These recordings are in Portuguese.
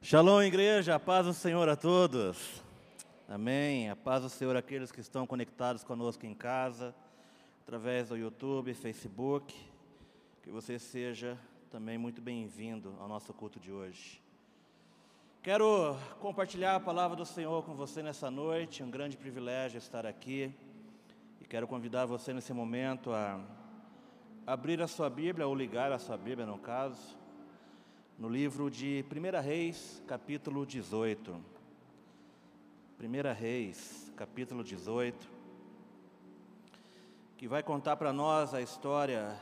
Shalom, igreja, a paz do Senhor a todos. Amém. A paz do Senhor àqueles que estão conectados conosco em casa, através do YouTube, Facebook. Que você seja também muito bem-vindo ao nosso culto de hoje. Quero compartilhar a palavra do Senhor com você nessa noite, um grande privilégio estar aqui. E quero convidar você nesse momento a abrir a sua Bíblia, ou ligar a sua Bíblia, no caso, no livro de 1 Reis, capítulo 18. 1 Reis, capítulo 18, que vai contar para nós a história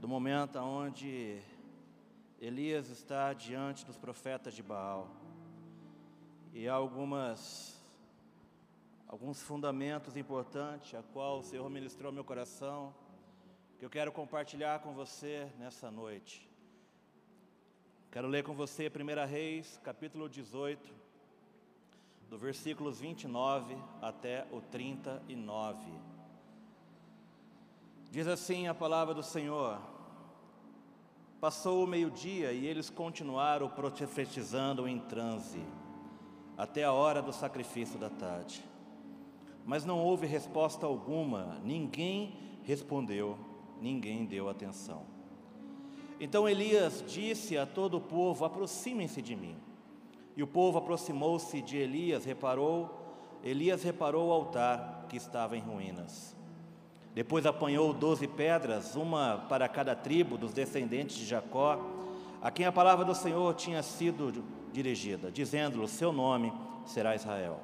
do momento onde Elias está diante dos profetas de Baal. E há algumas alguns fundamentos importantes a qual o Senhor ministrou meu coração que eu quero compartilhar com você nessa noite. Quero ler com você 1 Reis, capítulo 18, do versículos 29 até o 39. Diz assim a palavra do Senhor: Passou o meio-dia e eles continuaram profetizando em transe, até a hora do sacrifício da tarde. Mas não houve resposta alguma, ninguém respondeu, ninguém deu atenção. Então Elias disse a todo o povo: Aproximem-se de mim. E o povo aproximou-se de Elias, reparou, Elias reparou o altar que estava em ruínas. Depois apanhou doze pedras, uma para cada tribo dos descendentes de Jacó, a quem a palavra do Senhor tinha sido dirigida, dizendo-lhe: Seu nome será Israel.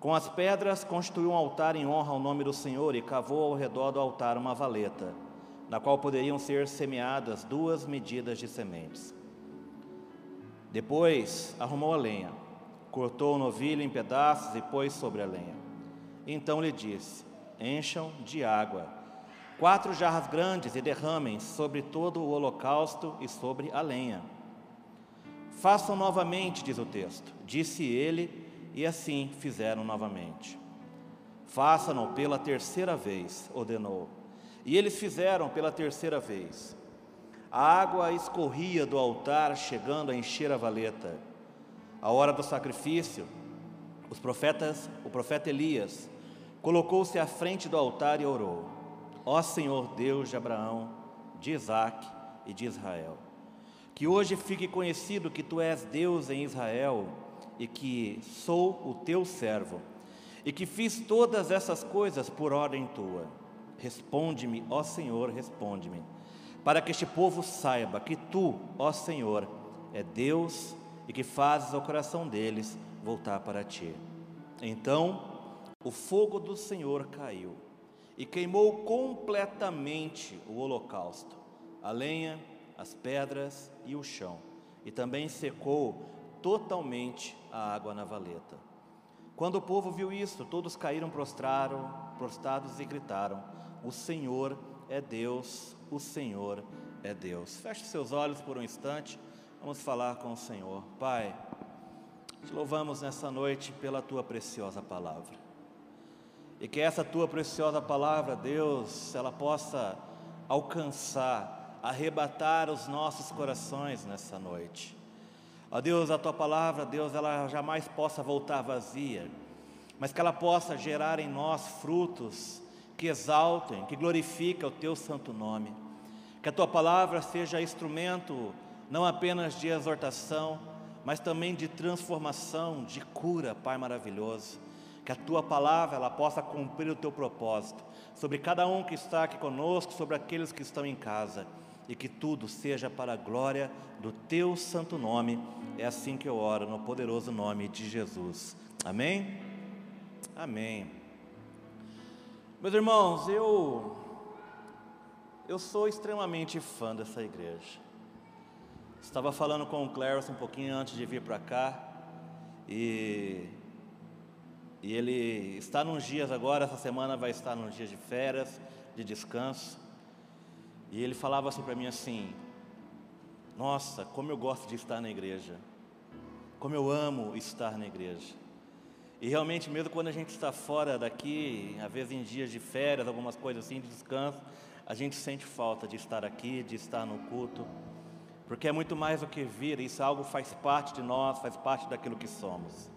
Com as pedras construiu um altar em honra ao nome do Senhor e cavou ao redor do altar uma valeta na qual poderiam ser semeadas duas medidas de sementes. Depois arrumou a lenha, cortou o novilho em pedaços e pôs sobre a lenha. Então lhe disse: Encham de água quatro jarras grandes e derramem sobre todo o holocausto e sobre a lenha. Façam novamente, diz o texto. Disse ele, e assim fizeram novamente. Façam-no pela terceira vez, ordenou. E eles fizeram pela terceira vez. A água escorria do altar, chegando a encher a valeta. A hora do sacrifício, os profetas, o profeta Elias, colocou-se à frente do altar e orou: Ó Senhor Deus de Abraão, de Isaac e de Israel, que hoje fique conhecido que tu és Deus em Israel e que sou o teu servo, e que fiz todas essas coisas por ordem tua. Responde-me, ó Senhor, responde-me, para que este povo saiba que tu, ó Senhor, é Deus e que fazes o coração deles voltar para ti. Então o fogo do Senhor caiu e queimou completamente o holocausto, a lenha, as pedras e o chão, e também secou totalmente a água na valeta. Quando o povo viu isso, todos caíram prostraram, prostrados e gritaram: o Senhor é Deus, o Senhor é Deus. Feche seus olhos por um instante, vamos falar com o Senhor. Pai, te louvamos nessa noite pela tua preciosa palavra. E que essa tua preciosa palavra, Deus, ela possa alcançar, arrebatar os nossos corações nessa noite. Ó Deus, a tua palavra, Deus, ela jamais possa voltar vazia, mas que ela possa gerar em nós frutos que exaltem, que glorifiquem o teu santo nome. Que a tua palavra seja instrumento não apenas de exortação, mas também de transformação, de cura, Pai maravilhoso. Que a tua palavra ela possa cumprir o teu propósito sobre cada um que está aqui conosco, sobre aqueles que estão em casa, e que tudo seja para a glória do teu santo nome. É assim que eu oro, no poderoso nome de Jesus. Amém? Amém. Meus irmãos, eu eu sou extremamente fã dessa igreja. Estava falando com o Clarence um pouquinho antes de vir para cá e e ele está nos dias agora, essa semana vai estar nos dias de férias, de descanso. E ele falava assim para mim assim: Nossa, como eu gosto de estar na igreja. Como eu amo estar na igreja. E realmente, mesmo quando a gente está fora daqui, às vezes em dias de férias, algumas coisas assim, de descanso, a gente sente falta de estar aqui, de estar no culto, porque é muito mais do que vir, isso algo faz parte de nós, faz parte daquilo que somos.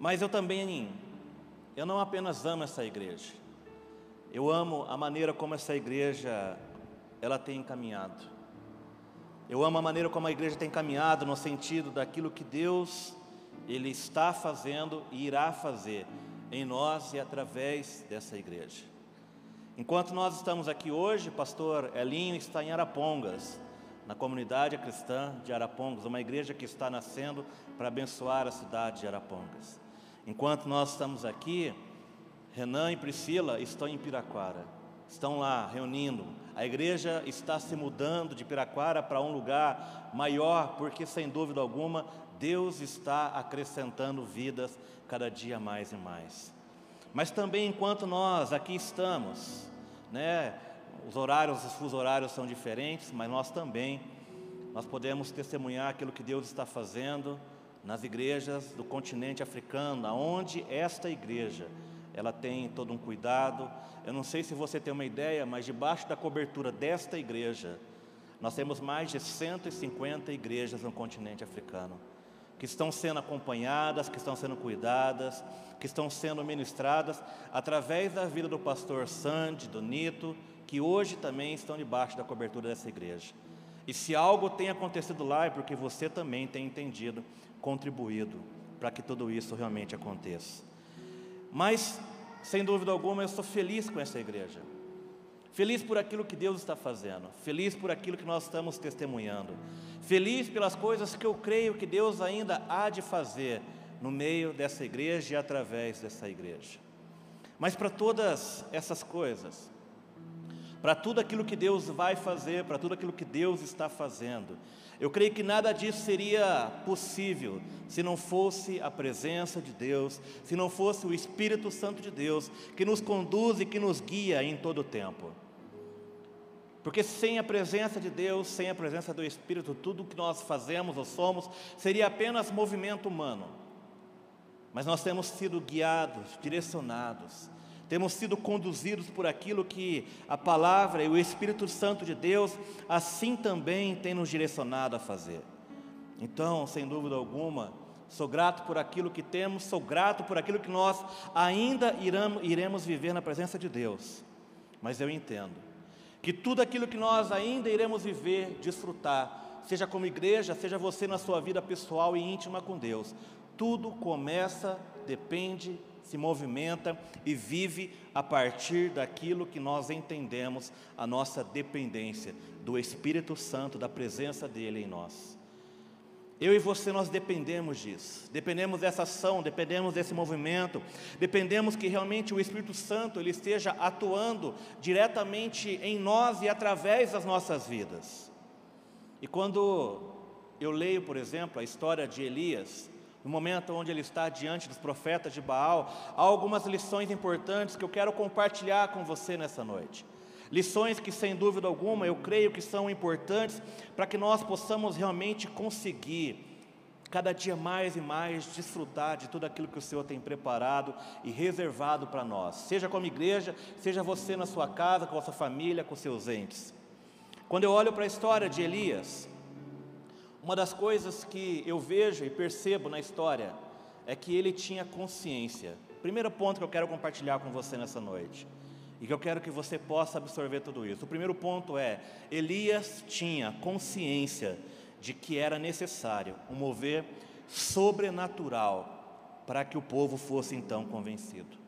Mas eu também, eu não apenas amo essa igreja, eu amo a maneira como essa igreja ela tem encaminhado. Eu amo a maneira como a igreja tem caminhado no sentido daquilo que Deus ele está fazendo e irá fazer em nós e através dessa igreja. Enquanto nós estamos aqui hoje, pastor Elinho está em Arapongas, na comunidade cristã de Arapongas, uma igreja que está nascendo para abençoar a cidade de Arapongas. Enquanto nós estamos aqui, Renan e Priscila estão em Piraquara, estão lá reunindo. A igreja está se mudando de Piraquara para um lugar maior, porque sem dúvida alguma Deus está acrescentando vidas cada dia mais e mais. Mas também enquanto nós aqui estamos, né, os horários, os fusos horários são diferentes, mas nós também, nós podemos testemunhar aquilo que Deus está fazendo nas igrejas do continente africano, aonde esta igreja, ela tem todo um cuidado. Eu não sei se você tem uma ideia, mas debaixo da cobertura desta igreja, nós temos mais de 150 igrejas no continente africano que estão sendo acompanhadas, que estão sendo cuidadas, que estão sendo ministradas através da vida do pastor Sandy, do Nito, que hoje também estão debaixo da cobertura dessa igreja. E se algo tem acontecido lá é porque você também tem entendido, contribuído para que tudo isso realmente aconteça. Mas, sem dúvida alguma, eu sou feliz com essa igreja. Feliz por aquilo que Deus está fazendo, feliz por aquilo que nós estamos testemunhando, feliz pelas coisas que eu creio que Deus ainda há de fazer no meio dessa igreja e através dessa igreja. Mas para todas essas coisas, para tudo aquilo que Deus vai fazer, para tudo aquilo que Deus está fazendo, eu creio que nada disso seria possível se não fosse a presença de Deus, se não fosse o Espírito Santo de Deus que nos conduz e que nos guia em todo o tempo. Porque sem a presença de Deus, sem a presença do Espírito, tudo que nós fazemos ou somos seria apenas movimento humano. Mas nós temos sido guiados, direcionados, temos sido conduzidos por aquilo que a palavra e o Espírito Santo de Deus assim também tem nos direcionado a fazer. Então, sem dúvida alguma, sou grato por aquilo que temos, sou grato por aquilo que nós ainda iremos viver na presença de Deus. Mas eu entendo que tudo aquilo que nós ainda iremos viver, desfrutar, seja como igreja, seja você na sua vida pessoal e íntima com Deus, tudo começa, depende se movimenta e vive a partir daquilo que nós entendemos a nossa dependência do Espírito Santo, da presença dele em nós. Eu e você nós dependemos disso, dependemos dessa ação, dependemos desse movimento, dependemos que realmente o Espírito Santo ele esteja atuando diretamente em nós e através das nossas vidas. E quando eu leio, por exemplo, a história de Elias, no momento onde ele está diante dos profetas de Baal, há algumas lições importantes que eu quero compartilhar com você nessa noite. Lições que, sem dúvida alguma, eu creio que são importantes para que nós possamos realmente conseguir, cada dia mais e mais, desfrutar de tudo aquilo que o Senhor tem preparado e reservado para nós, seja como igreja, seja você na sua casa, com a sua família, com seus entes. Quando eu olho para a história de Elias, uma das coisas que eu vejo e percebo na história é que ele tinha consciência. Primeiro ponto que eu quero compartilhar com você nessa noite e que eu quero que você possa absorver tudo isso. O primeiro ponto é: Elias tinha consciência de que era necessário um mover sobrenatural para que o povo fosse então convencido.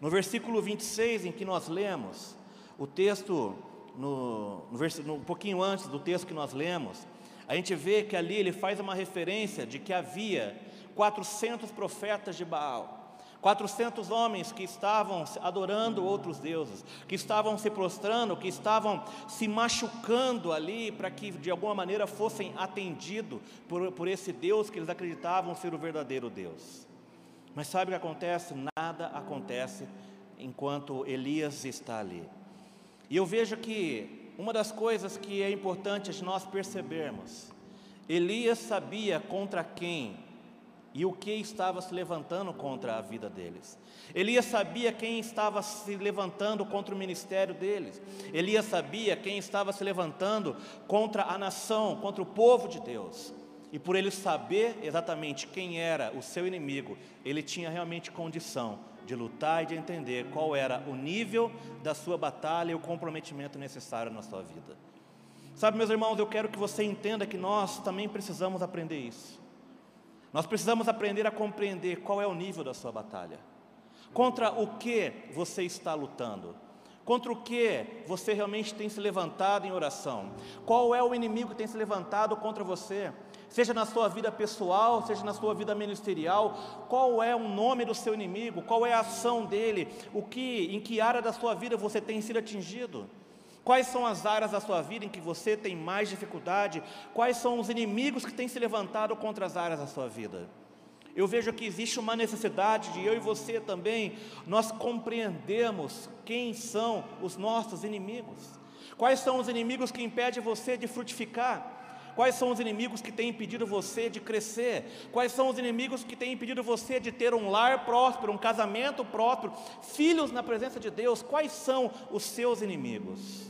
No versículo 26, em que nós lemos, o texto, no, no, um pouquinho antes do texto que nós lemos, a gente vê que ali ele faz uma referência de que havia 400 profetas de Baal. 400 homens que estavam adorando outros deuses, que estavam se prostrando, que estavam se machucando ali para que de alguma maneira fossem atendidos por, por esse Deus que eles acreditavam ser o verdadeiro Deus. Mas sabe o que acontece? Nada acontece enquanto Elias está ali. E eu vejo que uma das coisas que é importante nós percebermos, Elias sabia contra quem e o que estava se levantando contra a vida deles. Elias sabia quem estava se levantando contra o ministério deles. Elias sabia quem estava se levantando contra a nação, contra o povo de Deus. E por ele saber exatamente quem era o seu inimigo, ele tinha realmente condição de lutar e de entender qual era o nível da sua batalha e o comprometimento necessário na sua vida. Sabe, meus irmãos, eu quero que você entenda que nós também precisamos aprender isso. Nós precisamos aprender a compreender qual é o nível da sua batalha. Contra o que você está lutando? Contra o que você realmente tem se levantado em oração? Qual é o inimigo que tem se levantado contra você? Seja na sua vida pessoal, seja na sua vida ministerial, qual é o nome do seu inimigo? Qual é a ação dele? O que, em que área da sua vida você tem sido atingido? Quais são as áreas da sua vida em que você tem mais dificuldade? Quais são os inimigos que têm se levantado contra as áreas da sua vida? Eu vejo que existe uma necessidade de eu e você também nós compreendemos quem são os nossos inimigos. Quais são os inimigos que impedem você de frutificar? Quais são os inimigos que têm impedido você de crescer? Quais são os inimigos que têm impedido você de ter um lar próspero, um casamento próspero, filhos na presença de Deus? Quais são os seus inimigos?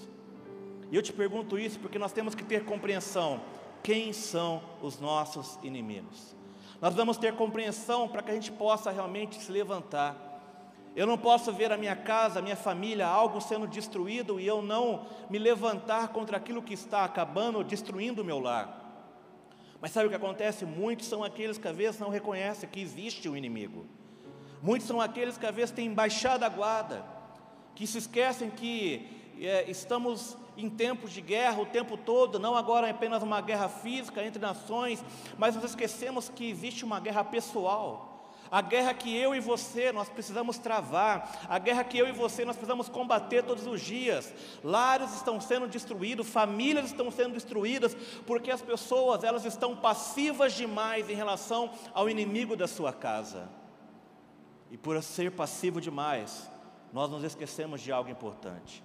E eu te pergunto isso porque nós temos que ter compreensão: quem são os nossos inimigos? Nós vamos ter compreensão para que a gente possa realmente se levantar. Eu não posso ver a minha casa, a minha família, algo sendo destruído e eu não me levantar contra aquilo que está acabando, destruindo o meu lar. Mas sabe o que acontece? Muitos são aqueles que às vezes não reconhecem que existe o um inimigo. Muitos são aqueles que às vezes têm baixado a guarda, que se esquecem que é, estamos em tempos de guerra o tempo todo, não agora é apenas uma guerra física entre nações, mas nós esquecemos que existe uma guerra pessoal. A guerra que eu e você nós precisamos travar, a guerra que eu e você nós precisamos combater todos os dias. Lares estão sendo destruídos, famílias estão sendo destruídas, porque as pessoas elas estão passivas demais em relação ao inimigo da sua casa. E por ser passivo demais, nós nos esquecemos de algo importante.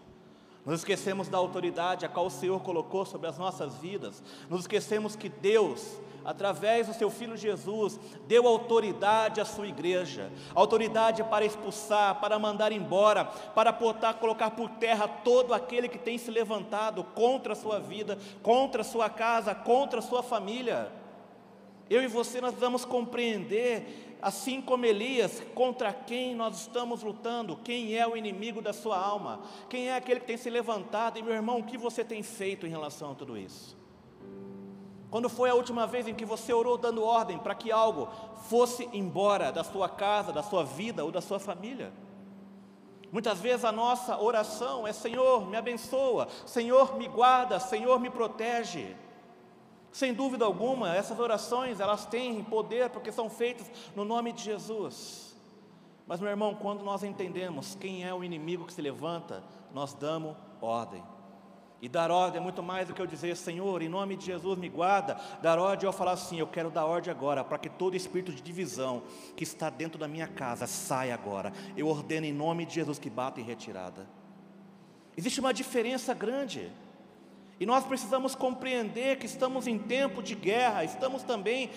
Nos esquecemos da autoridade a qual o Senhor colocou sobre as nossas vidas. Nos esquecemos que Deus, através do seu Filho Jesus, deu autoridade à sua igreja autoridade para expulsar, para mandar embora, para botar, colocar por terra todo aquele que tem se levantado contra a sua vida, contra a sua casa, contra a sua família. Eu e você nós vamos compreender assim como Elias, contra quem nós estamos lutando, quem é o inimigo da sua alma, quem é aquele que tem se levantado, e meu irmão, o que você tem feito em relação a tudo isso? Quando foi a última vez em que você orou dando ordem para que algo fosse embora da sua casa, da sua vida ou da sua família? Muitas vezes a nossa oração é: Senhor, me abençoa, Senhor, me guarda, Senhor, me protege. Sem dúvida alguma, essas orações, elas têm poder porque são feitas no nome de Jesus. Mas, meu irmão, quando nós entendemos quem é o inimigo que se levanta, nós damos ordem. E dar ordem é muito mais do que eu dizer, Senhor, em nome de Jesus me guarda. Dar ordem é eu falar assim, eu quero dar ordem agora, para que todo espírito de divisão que está dentro da minha casa saia agora. Eu ordeno em nome de Jesus que bata em retirada. Existe uma diferença grande. E nós precisamos compreender que estamos em tempo de guerra, estamos também,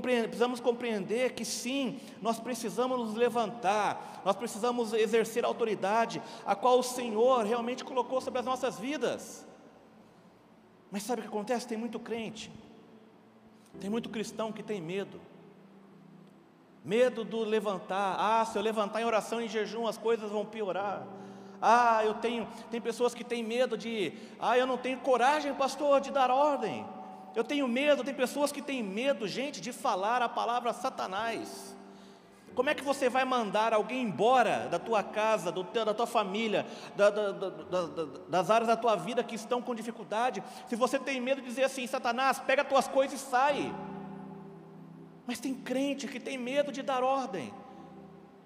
precisamos compreender que sim, nós precisamos nos levantar, nós precisamos exercer a autoridade a qual o Senhor realmente colocou sobre as nossas vidas. Mas sabe o que acontece? Tem muito crente, tem muito cristão que tem medo. Medo do levantar. Ah, se eu levantar em oração e em jejum, as coisas vão piorar. Ah, eu tenho, tem pessoas que têm medo de, ah, eu não tenho coragem, pastor, de dar ordem. Eu tenho medo, tem pessoas que têm medo, gente, de falar a palavra Satanás. Como é que você vai mandar alguém embora da tua casa, do teu, da tua família, da, da, da, das áreas da tua vida que estão com dificuldade, se você tem medo de dizer assim, Satanás, pega as tuas coisas e sai. Mas tem crente que tem medo de dar ordem,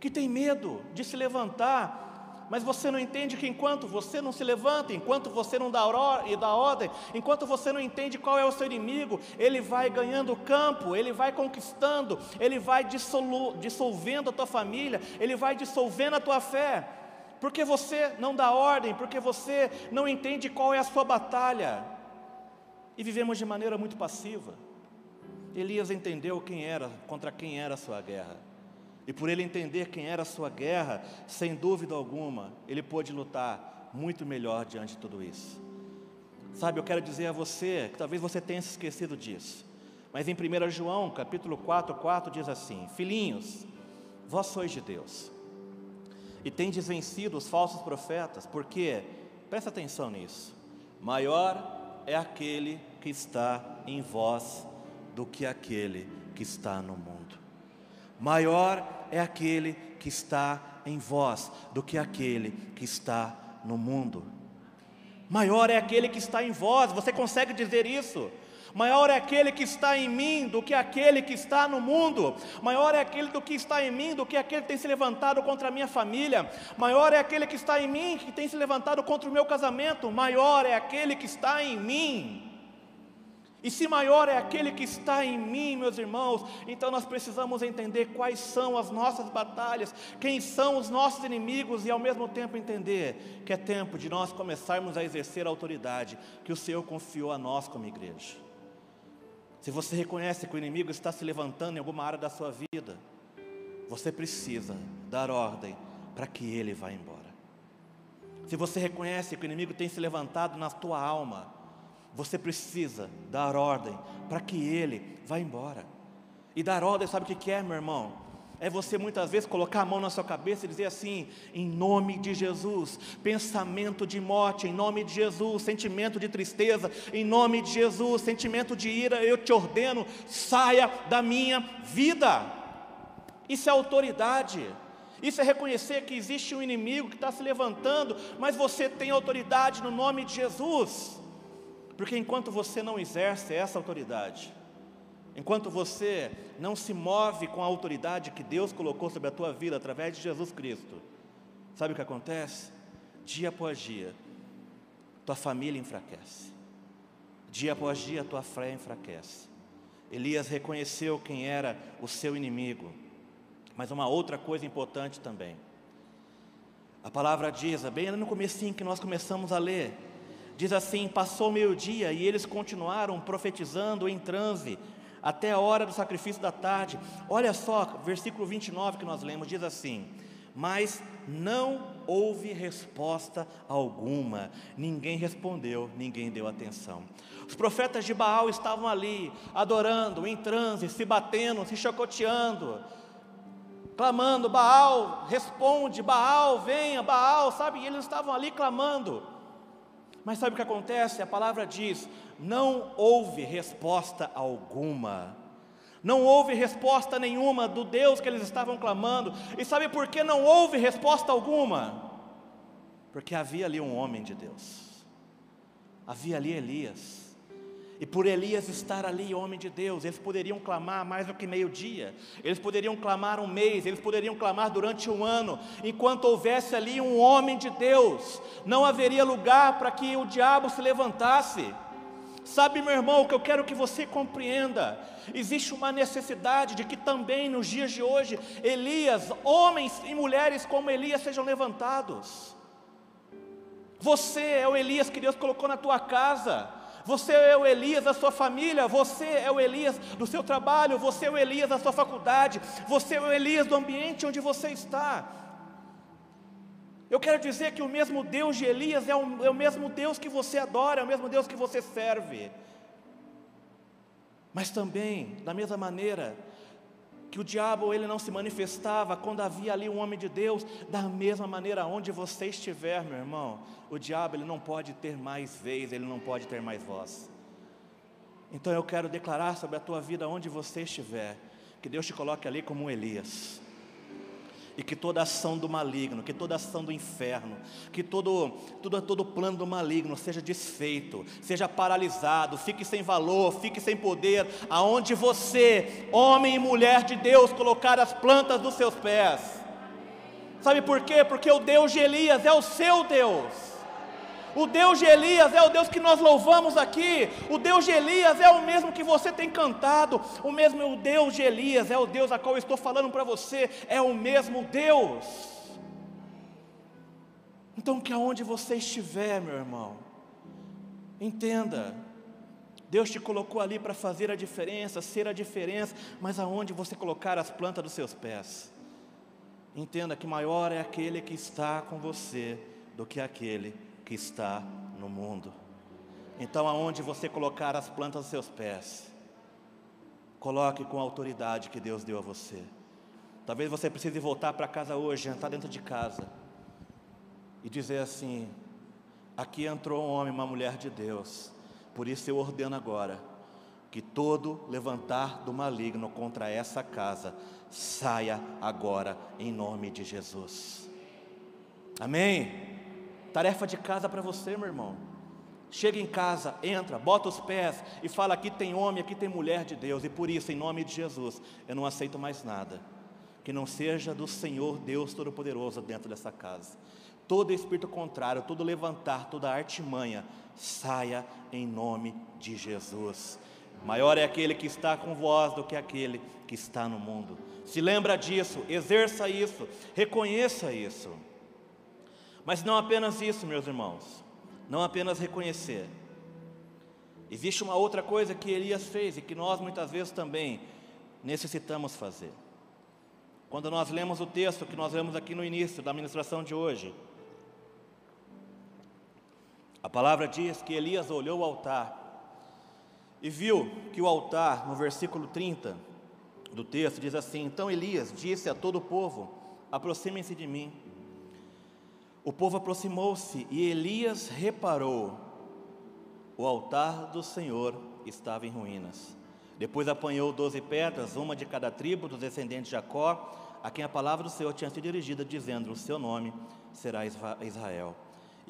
que tem medo de se levantar mas você não entende que enquanto você não se levanta, enquanto você não dá, ordem, enquanto você não entende qual é o seu inimigo, ele vai ganhando campo, ele vai conquistando, ele vai dissolvendo a tua família, ele vai dissolvendo a tua fé, porque você não dá ordem, porque você não entende qual é a sua batalha, e vivemos de maneira muito passiva. Elias entendeu quem era, contra quem era a sua guerra. E por ele entender quem era a sua guerra, sem dúvida alguma, ele pôde lutar muito melhor diante de tudo isso. Sabe, eu quero dizer a você, que talvez você tenha se esquecido disso, mas em 1 João, capítulo 4, 4 diz assim: Filhinhos, vós sois de Deus, e tendes vencido os falsos profetas, porque, presta atenção nisso, maior é aquele que está em vós do que aquele que está no mundo. Maior é aquele que está em vós do que aquele que está no mundo. Maior é aquele que está em vós, você consegue dizer isso? Maior é aquele que está em mim do que aquele que está no mundo. Maior é aquele do que está em mim do que aquele que tem se levantado contra a minha família. Maior é aquele que está em mim que tem se levantado contra o meu casamento. Maior é aquele que está em mim. E se maior é aquele que está em mim, meus irmãos, então nós precisamos entender quais são as nossas batalhas, quem são os nossos inimigos e ao mesmo tempo entender que é tempo de nós começarmos a exercer a autoridade que o Senhor confiou a nós como igreja. Se você reconhece que o inimigo está se levantando em alguma área da sua vida, você precisa dar ordem para que ele vá embora. Se você reconhece que o inimigo tem se levantado na tua alma, você precisa dar ordem para que ele vá embora. E dar ordem, sabe o que é, meu irmão? é você muitas vezes colocar a mão na sua cabeça e dizer assim: em nome de Jesus, pensamento de morte, em nome de Jesus, sentimento de tristeza, em nome de Jesus, sentimento de ira, eu te ordeno, saia da minha vida. Isso é autoridade. Isso é reconhecer que existe um inimigo que está se levantando, mas você tem autoridade no nome de Jesus. Porque enquanto você não exerce essa autoridade, Enquanto você não se move com a autoridade que Deus colocou sobre a tua vida através de Jesus Cristo, sabe o que acontece? Dia após dia, tua família enfraquece. Dia após dia, tua fé enfraquece. Elias reconheceu quem era o seu inimigo. Mas uma outra coisa importante também. A palavra diz, bem no comecinho que nós começamos a ler, diz assim: passou meio-dia e eles continuaram profetizando em transe até a hora do sacrifício da tarde. Olha só, versículo 29 que nós lemos, diz assim: Mas não houve resposta alguma, ninguém respondeu, ninguém deu atenção. Os profetas de Baal estavam ali, adorando, em transe, se batendo, se chacoteando, clamando: Baal, responde, Baal, venha, Baal, sabe? E eles estavam ali clamando. Mas sabe o que acontece? A palavra diz: não houve resposta alguma. Não houve resposta nenhuma do Deus que eles estavam clamando. E sabe por que não houve resposta alguma? Porque havia ali um homem de Deus. Havia ali Elias. E por Elias estar ali, homem de Deus, eles poderiam clamar mais do que meio-dia, eles poderiam clamar um mês, eles poderiam clamar durante um ano, enquanto houvesse ali um homem de Deus, não haveria lugar para que o diabo se levantasse. Sabe, meu irmão, o que eu quero que você compreenda: existe uma necessidade de que também nos dias de hoje, Elias, homens e mulheres como Elias, sejam levantados. Você é o Elias que Deus colocou na tua casa. Você é o Elias da sua família, você é o Elias do seu trabalho, você é o Elias da sua faculdade, você é o Elias do ambiente onde você está. Eu quero dizer que o mesmo Deus de Elias é o, é o mesmo Deus que você adora, é o mesmo Deus que você serve. Mas também, da mesma maneira, que o diabo ele não se manifestava quando havia ali um homem de Deus, da mesma maneira onde você estiver, meu irmão, o diabo ele não pode ter mais vez, ele não pode ter mais voz. Então eu quero declarar sobre a tua vida onde você estiver, que Deus te coloque ali como um Elias e que toda ação do maligno, que toda ação do inferno, que todo, todo, todo plano do maligno seja desfeito, seja paralisado, fique sem valor, fique sem poder, aonde você, homem e mulher de Deus, colocar as plantas dos seus pés. Sabe por quê? Porque o Deus de Elias é o seu Deus. O Deus de Elias é o Deus que nós louvamos aqui. O Deus de Elias é o mesmo que você tem cantado. O mesmo Deus de Elias é o Deus a qual eu estou falando para você. É o mesmo Deus. Então, que aonde você estiver, meu irmão, entenda Deus te colocou ali para fazer a diferença, ser a diferença, mas aonde você colocar as plantas dos seus pés? Entenda que maior é aquele que está com você do que aquele que está no mundo. Então, aonde você colocar as plantas dos seus pés, coloque com a autoridade que Deus deu a você. Talvez você precise voltar para casa hoje, entrar dentro de casa e dizer assim: aqui entrou um homem, uma mulher de Deus por isso eu ordeno agora que todo levantar do maligno contra essa casa saia agora em nome de Jesus. Amém. Tarefa de casa para você, meu irmão. Chega em casa, entra, bota os pés e fala: aqui tem homem, aqui tem mulher de Deus, e por isso, em nome de Jesus, eu não aceito mais nada que não seja do Senhor Deus Todo-Poderoso dentro dessa casa. Todo espírito contrário, todo levantar, toda artimanha, saia em nome de Jesus. Maior é aquele que está com vós do que aquele que está no mundo. Se lembra disso, exerça isso, reconheça isso. Mas não apenas isso, meus irmãos, não apenas reconhecer. Existe uma outra coisa que Elias fez e que nós muitas vezes também necessitamos fazer. Quando nós lemos o texto que nós lemos aqui no início da ministração de hoje, a palavra diz que Elias olhou o altar e viu que o altar, no versículo 30 do texto, diz assim: Então Elias disse a todo o povo: Aproximem-se de mim. O povo aproximou-se e Elias reparou: o altar do Senhor estava em ruínas. Depois apanhou doze pedras, uma de cada tribo dos descendentes de Jacó, a quem a palavra do Senhor tinha sido dirigida, dizendo: O seu nome será Israel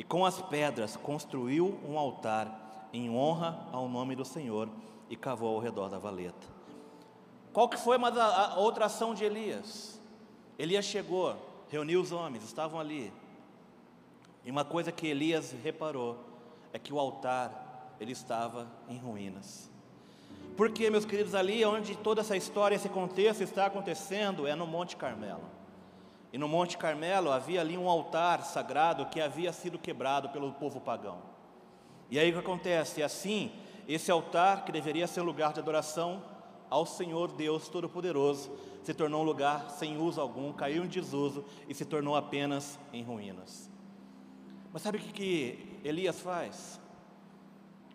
e com as pedras construiu um altar em honra ao nome do Senhor e cavou ao redor da valeta. Qual que foi a, a outra ação de Elias? Elias chegou, reuniu os homens, estavam ali. E uma coisa que Elias reparou é que o altar ele estava em ruínas. Porque, meus queridos, ali onde toda essa história, esse contexto está acontecendo, é no Monte Carmelo. E no Monte Carmelo havia ali um altar sagrado que havia sido quebrado pelo povo pagão. E aí o que acontece? Assim, esse altar, que deveria ser lugar de adoração ao Senhor Deus Todo-Poderoso, se tornou um lugar sem uso algum, caiu em desuso e se tornou apenas em ruínas. Mas sabe o que, que Elias faz?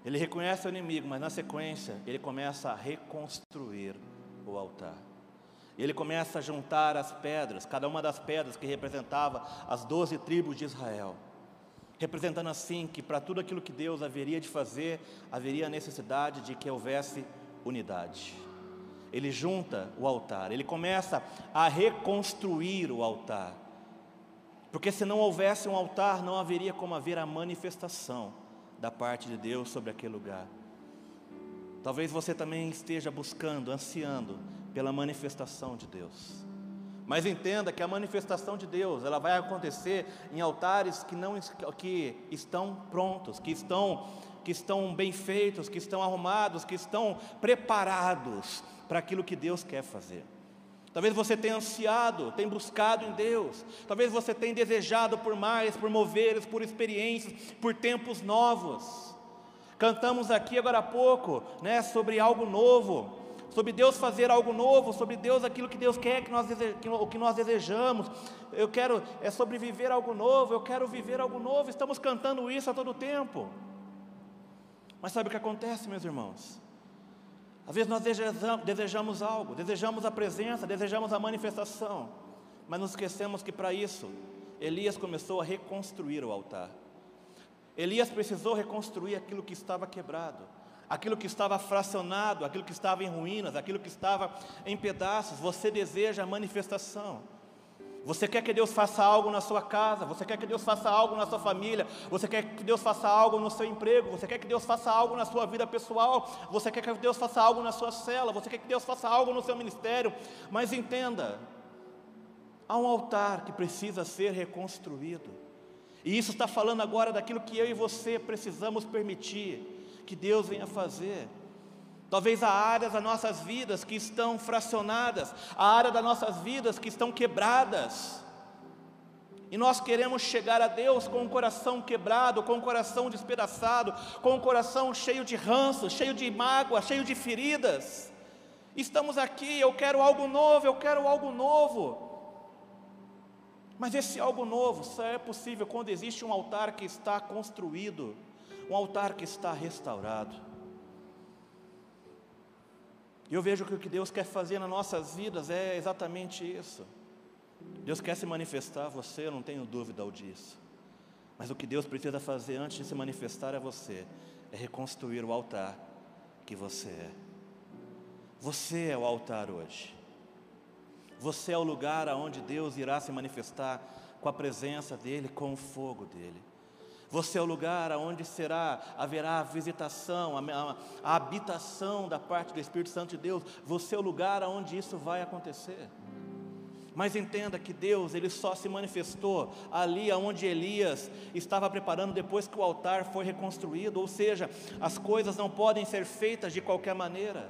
Ele reconhece o inimigo, mas na sequência ele começa a reconstruir o altar. Ele começa a juntar as pedras, cada uma das pedras que representava as doze tribos de Israel, representando assim que para tudo aquilo que Deus haveria de fazer, haveria a necessidade de que houvesse unidade. Ele junta o altar, ele começa a reconstruir o altar, porque se não houvesse um altar, não haveria como haver a manifestação da parte de Deus sobre aquele lugar. Talvez você também esteja buscando, ansiando pela manifestação de Deus. Mas entenda que a manifestação de Deus, ela vai acontecer em altares que não que estão prontos, que estão que estão bem feitos, que estão arrumados, que estão preparados para aquilo que Deus quer fazer. Talvez você tenha ansiado, tenha buscado em Deus. Talvez você tenha desejado por mais, por moveres, por experiências, por tempos novos. Cantamos aqui agora há pouco, né, sobre algo novo sobre Deus fazer algo novo, sobre Deus aquilo que Deus quer, que nós, o que nós desejamos. Eu quero, é sobre viver algo novo, eu quero viver algo novo. Estamos cantando isso a todo tempo. Mas sabe o que acontece, meus irmãos? Às vezes nós desejamos, algo, desejamos a presença, desejamos a manifestação, mas nos esquecemos que para isso Elias começou a reconstruir o altar. Elias precisou reconstruir aquilo que estava quebrado aquilo que estava fracionado, aquilo que estava em ruínas, aquilo que estava em pedaços. Você deseja a manifestação. Você quer que Deus faça algo na sua casa, você quer que Deus faça algo na sua família, você quer que Deus faça algo no seu emprego, você quer que Deus faça algo na sua vida pessoal, você quer que Deus faça algo na sua cela, você quer que Deus faça algo no seu ministério, mas entenda, há um altar que precisa ser reconstruído, e isso está falando agora daquilo que eu e você precisamos permitir que Deus venha fazer. Talvez há áreas das nossas vidas que estão fracionadas, há áreas das nossas vidas que estão quebradas. E nós queremos chegar a Deus com o coração quebrado, com o coração despedaçado, com o coração cheio de ranço, cheio de mágoa, cheio de feridas. Estamos aqui, eu quero algo novo, eu quero algo novo. Mas esse algo novo só é possível quando existe um altar que está construído, um altar que está restaurado. E eu vejo que o que Deus quer fazer nas nossas vidas é exatamente isso. Deus quer se manifestar a você, eu não tenho dúvida disso. Mas o que Deus precisa fazer antes de se manifestar a você é reconstruir o altar que você é. Você é o altar hoje. Você é o lugar aonde Deus irá se manifestar com a presença dele, com o fogo dele. Você é o lugar aonde será haverá a visitação, a, a, habitação da parte do Espírito Santo de Deus. Você é o lugar aonde isso vai acontecer. Mas entenda que Deus, ele só se manifestou ali onde Elias estava preparando depois que o altar foi reconstruído, ou seja, as coisas não podem ser feitas de qualquer maneira.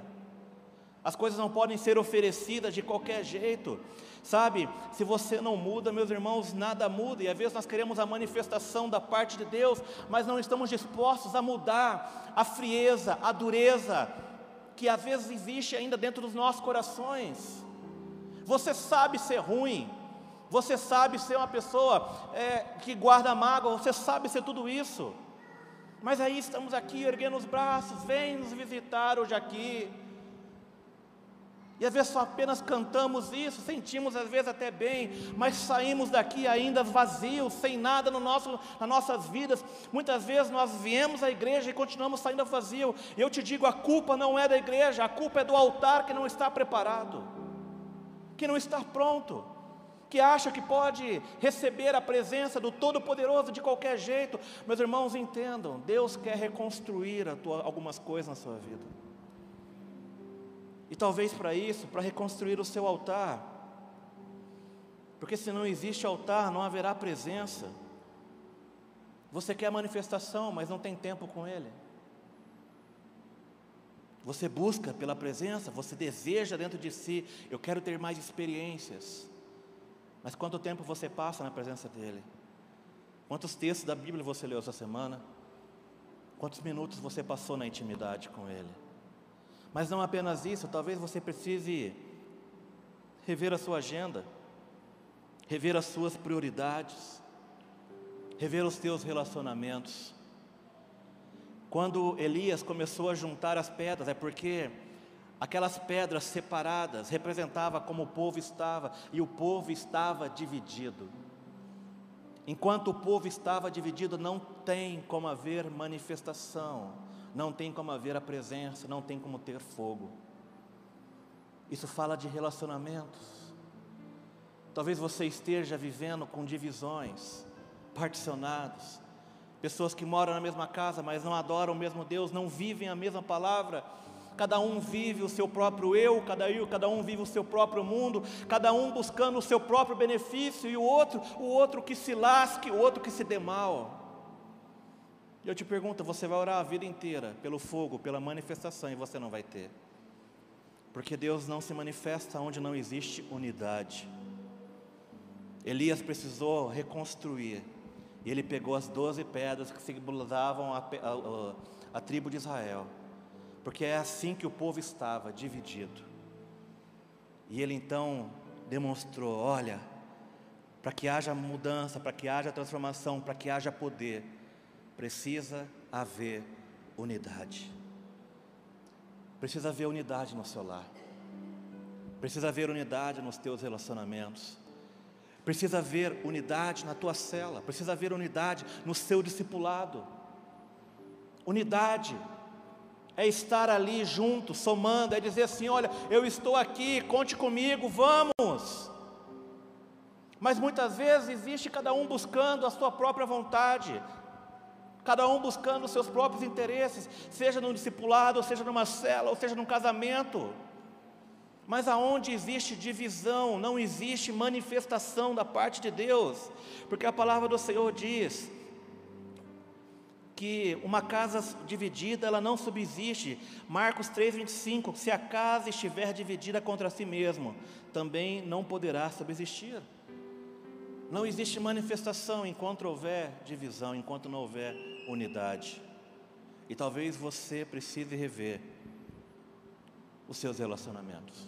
As coisas não podem ser oferecidas de qualquer jeito. Sabe, se você não muda, meus irmãos, nada muda. E às vezes nós queremos a manifestação da parte de Deus, mas não estamos dispostos a mudar a frieza, a dureza que às vezes existe ainda dentro dos nossos corações. Você sabe ser ruim, você sabe ser uma pessoa é, que guarda mágoa, você sabe ser tudo isso. Mas aí estamos aqui erguendo os braços, vem nos visitar hoje aqui. E às vezes só apenas cantamos isso, sentimos às vezes até bem, mas saímos daqui ainda vazios, sem nada no nosso, nas nossas vidas. Muitas vezes nós viemos à igreja e continuamos saindo vazio. Eu te digo, a culpa não é da igreja, a culpa é do altar que não está preparado que não está pronto, que acha que pode receber a presença do Todo-Poderoso de qualquer jeito. Meus irmãos, entendam: Deus quer reconstruir tua, algumas coisas na sua vida. E talvez para isso, para reconstruir o seu altar, porque se não existe altar, não haverá presença. Você quer manifestação, mas não tem tempo com Ele. Você busca pela presença, você deseja dentro de si, eu quero ter mais experiências. Mas quanto tempo você passa na presença dEle? Quantos textos da Bíblia você leu essa semana? Quantos minutos você passou na intimidade com Ele? Mas não apenas isso, talvez você precise rever a sua agenda, rever as suas prioridades, rever os teus relacionamentos. Quando Elias começou a juntar as pedras, é porque aquelas pedras separadas representava como o povo estava, e o povo estava dividido. Enquanto o povo estava dividido, não tem como haver manifestação, não tem como haver a presença, não tem como ter fogo. Isso fala de relacionamentos. Talvez você esteja vivendo com divisões, particionados, pessoas que moram na mesma casa, mas não adoram o mesmo Deus, não vivem a mesma palavra. Cada um vive o seu próprio eu, cada, cada um vive o seu próprio mundo, cada um buscando o seu próprio benefício e o outro, o outro que se lasque, o outro que se dê mal. E eu te pergunto, você vai orar a vida inteira pelo fogo, pela manifestação e você não vai ter. Porque Deus não se manifesta onde não existe unidade. Elias precisou reconstruir e ele pegou as doze pedras que simbolizavam a, a, a, tribo de Israel, porque é assim que o povo estava, dividido. E ele então demonstrou: olha, para que haja mudança, para que haja transformação, para que haja poder, precisa haver unidade. Precisa haver unidade no seu lar. Precisa haver unidade nos teus relacionamentos. Precisa haver unidade na tua cela, precisa haver unidade no seu discipulado. Unidade é estar ali junto, somando, é dizer assim: olha, eu estou aqui, conte comigo, vamos. Mas muitas vezes existe cada um buscando a sua própria vontade, cada um buscando seus próprios interesses, seja no discipulado, seja numa cela, ou seja num casamento. Mas aonde existe divisão, não existe manifestação da parte de Deus, porque a palavra do Senhor diz que uma casa dividida ela não subsiste. Marcos 3:25, se a casa estiver dividida contra si mesmo, também não poderá subsistir. Não existe manifestação enquanto houver divisão, enquanto não houver unidade. E talvez você precise rever os seus relacionamentos.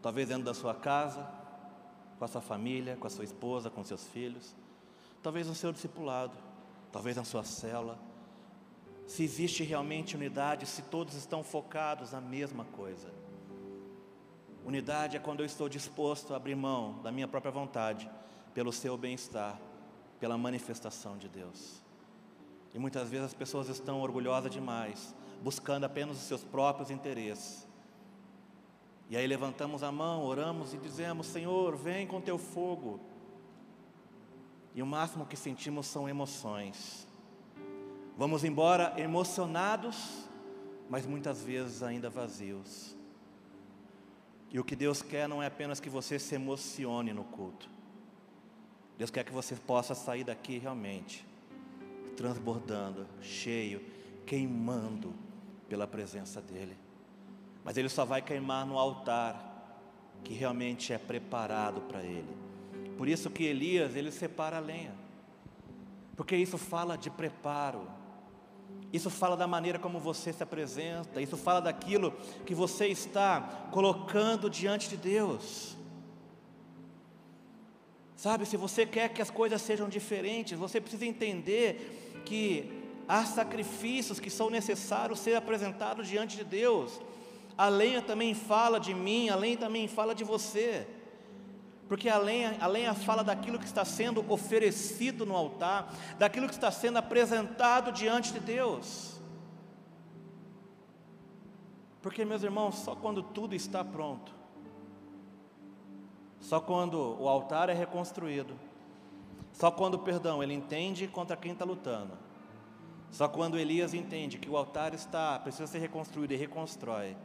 Talvez dentro da sua casa, com a sua família, com a sua esposa, com seus filhos. Talvez no seu discipulado, talvez na sua cela. Se existe realmente unidade, se todos estão focados na mesma coisa. Unidade é quando eu estou disposto a abrir mão da minha própria vontade, pelo seu bem-estar, pela manifestação de Deus. E muitas vezes as pessoas estão orgulhosas demais, buscando apenas os seus próprios interesses. E aí levantamos a mão, oramos e dizemos: Senhor, vem com teu fogo. E o máximo que sentimos são emoções. Vamos embora emocionados, mas muitas vezes ainda vazios. E o que Deus quer não é apenas que você se emocione no culto. Deus quer que você possa sair daqui realmente transbordando, cheio, queimando pela presença dEle. Mas Ele só vai queimar no altar que realmente é preparado para Ele. Por isso que Elias, ele separa a lenha. Porque isso fala de preparo. Isso fala da maneira como você se apresenta, isso fala daquilo que você está colocando diante de Deus. Sabe, se você quer que as coisas sejam diferentes, você precisa entender que há sacrifícios que são necessários ser apresentados diante de Deus. A lenha também fala de mim, a lenha também fala de você. Porque a lenha, a lenha fala daquilo que está sendo oferecido no altar, daquilo que está sendo apresentado diante de Deus. Porque, meus irmãos, só quando tudo está pronto, só quando o altar é reconstruído, só quando, perdão, ele entende contra quem está lutando. Só quando Elias entende que o altar está, precisa ser reconstruído e reconstrói.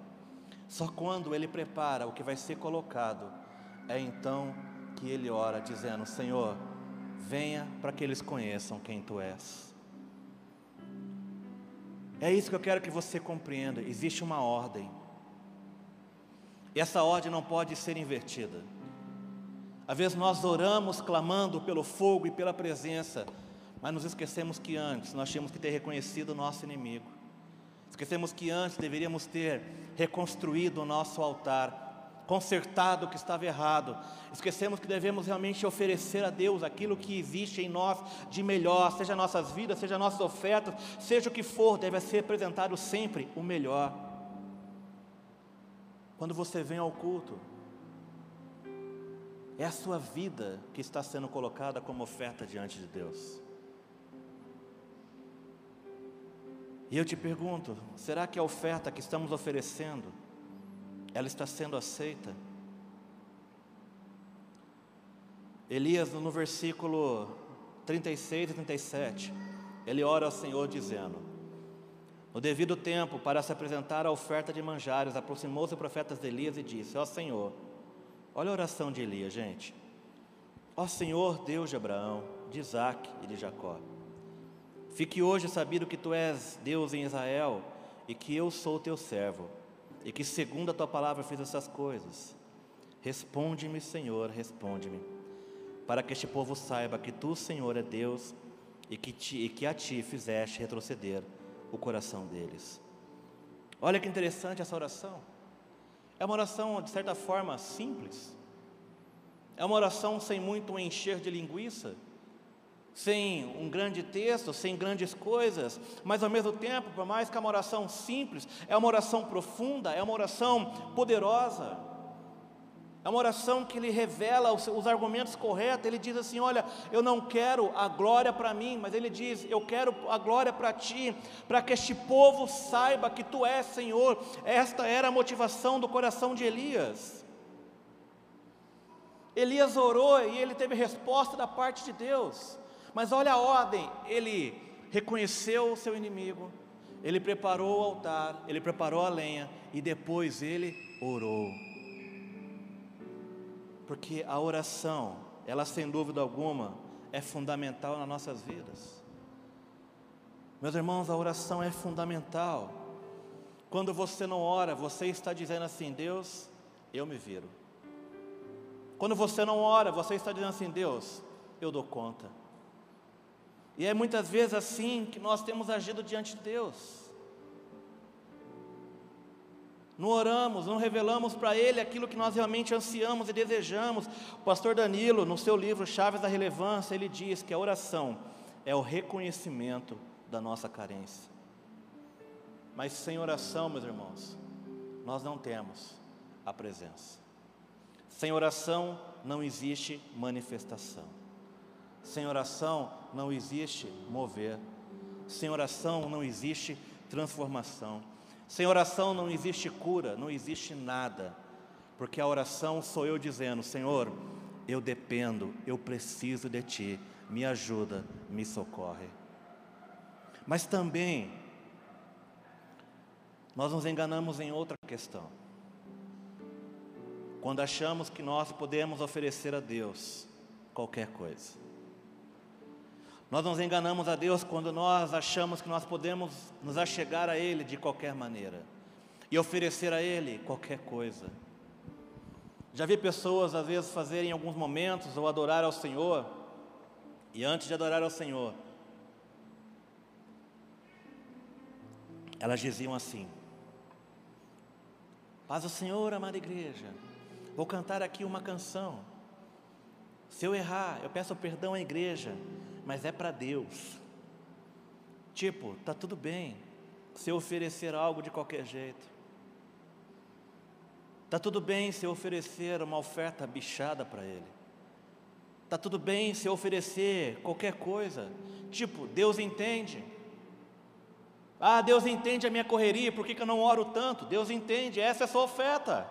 Só quando ele prepara o que vai ser colocado, é então que ele ora, dizendo: Senhor, venha para que eles conheçam quem tu és. É isso que eu quero que você compreenda. Existe uma ordem. E essa ordem não pode ser invertida. Às vezes nós oramos clamando pelo fogo e pela presença, mas nos esquecemos que antes nós tínhamos que ter reconhecido o nosso inimigo. Esquecemos que antes deveríamos ter reconstruído o nosso altar, consertado o que estava errado. Esquecemos que devemos realmente oferecer a Deus aquilo que existe em nós de melhor, seja nossas vidas, seja nossas ofertas, seja o que for, deve ser apresentado sempre o melhor. Quando você vem ao culto, é a sua vida que está sendo colocada como oferta diante de Deus. E eu te pergunto: será que a oferta que estamos oferecendo, ela está sendo aceita? Elias, no versículo 36 e 37, ele ora ao Senhor dizendo: No devido tempo, para se apresentar a oferta de manjares, aproximou-se o profeta de Elias e disse: Ó Senhor, Olha a oração de Elias, gente. Ó Senhor Deus de Abraão, de Isaac e de Jacó, fique hoje sabido que tu és Deus em Israel e que eu sou teu servo e que segundo a tua palavra fiz essas coisas. Responde-me, Senhor, responde-me, para que este povo saiba que tu, Senhor, é Deus e que, e que a ti fizeste retroceder o coração deles. Olha que interessante essa oração. É uma oração, de certa forma, simples. É uma oração sem muito encher de linguiça, sem um grande texto, sem grandes coisas, mas ao mesmo tempo, por mais que é uma oração simples, é uma oração profunda, é uma oração poderosa. É uma oração que ele revela os, os argumentos corretos. Ele diz assim: Olha, eu não quero a glória para mim, mas ele diz: Eu quero a glória para ti, para que este povo saiba que tu és Senhor. Esta era a motivação do coração de Elias. Elias orou e ele teve resposta da parte de Deus. Mas olha a ordem: ele reconheceu o seu inimigo, ele preparou o altar, ele preparou a lenha e depois ele orou. Porque a oração, ela sem dúvida alguma, é fundamental nas nossas vidas. Meus irmãos, a oração é fundamental. Quando você não ora, você está dizendo assim: Deus, eu me viro. Quando você não ora, você está dizendo assim: Deus, eu dou conta. E é muitas vezes assim que nós temos agido diante de Deus. Não oramos, não revelamos para Ele aquilo que nós realmente ansiamos e desejamos. O pastor Danilo, no seu livro Chaves da Relevância, ele diz que a oração é o reconhecimento da nossa carência. Mas sem oração, meus irmãos, nós não temos a presença. Sem oração não existe manifestação. Sem oração não existe mover. Sem oração não existe transformação. Sem oração não existe cura, não existe nada. Porque a oração sou eu dizendo: Senhor, eu dependo, eu preciso de Ti, me ajuda, me socorre. Mas também, nós nos enganamos em outra questão. Quando achamos que nós podemos oferecer a Deus qualquer coisa. Nós nos enganamos a Deus quando nós achamos que nós podemos nos achegar a Ele de qualquer maneira e oferecer a Ele qualquer coisa. Já vi pessoas às vezes fazerem em alguns momentos ou adorar ao Senhor, e antes de adorar ao Senhor, elas diziam assim: Paz o Senhor, amada igreja, vou cantar aqui uma canção. Se eu errar, eu peço perdão à igreja, mas é para Deus. Tipo, tá tudo bem se eu oferecer algo de qualquer jeito. Tá tudo bem se eu oferecer uma oferta bichada para ele. Tá tudo bem se eu oferecer qualquer coisa. Tipo, Deus entende. Ah, Deus entende a minha correria, por que, que eu não oro tanto? Deus entende, essa é a sua oferta.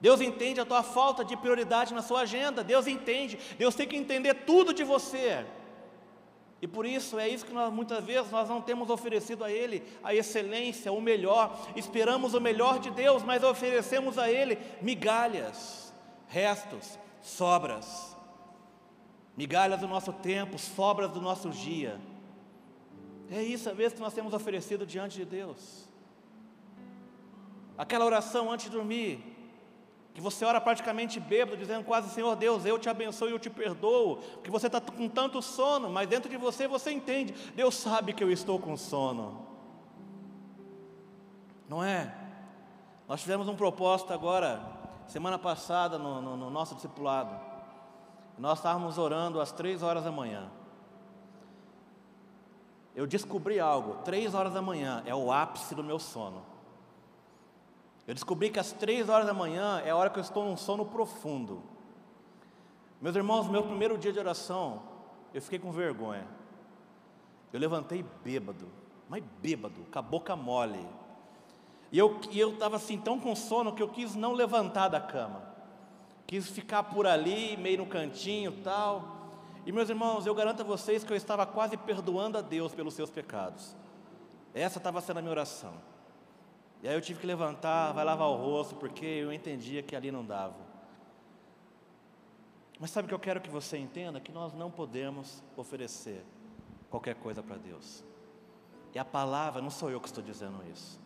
Deus entende a tua falta de prioridade na sua agenda. Deus entende. Deus tem que entender tudo de você. E por isso é isso que nós muitas vezes nós não temos oferecido a Ele a excelência, o melhor. Esperamos o melhor de Deus, mas oferecemos a Ele migalhas, restos, sobras. Migalhas do nosso tempo, sobras do nosso dia. É isso a vez que nós temos oferecido diante de Deus. Aquela oração antes de dormir, que você ora praticamente bêbado, dizendo quase, Senhor Deus, eu te abençoo e eu te perdoo, porque você está com tanto sono, mas dentro de você você entende, Deus sabe que eu estou com sono. Não é? Nós tivemos um propósito agora, semana passada, no, no, no nosso discipulado. Nós estávamos orando às três horas da manhã. Eu descobri algo, três horas da manhã é o ápice do meu sono. Eu descobri que às três horas da manhã é a hora que eu estou num sono profundo. Meus irmãos, meu primeiro dia de oração, eu fiquei com vergonha. Eu levantei bêbado, mas bêbado, com a boca mole. E eu estava assim tão com sono que eu quis não levantar da cama. Quis ficar por ali, meio no cantinho tal. E meus irmãos, eu garanto a vocês que eu estava quase perdoando a Deus pelos seus pecados. Essa estava sendo a minha oração. E aí eu tive que levantar, vai lavar o rosto, porque eu entendia que ali não dava. Mas sabe o que eu quero que você entenda? Que nós não podemos oferecer qualquer coisa para Deus. E a palavra, não sou eu que estou dizendo isso.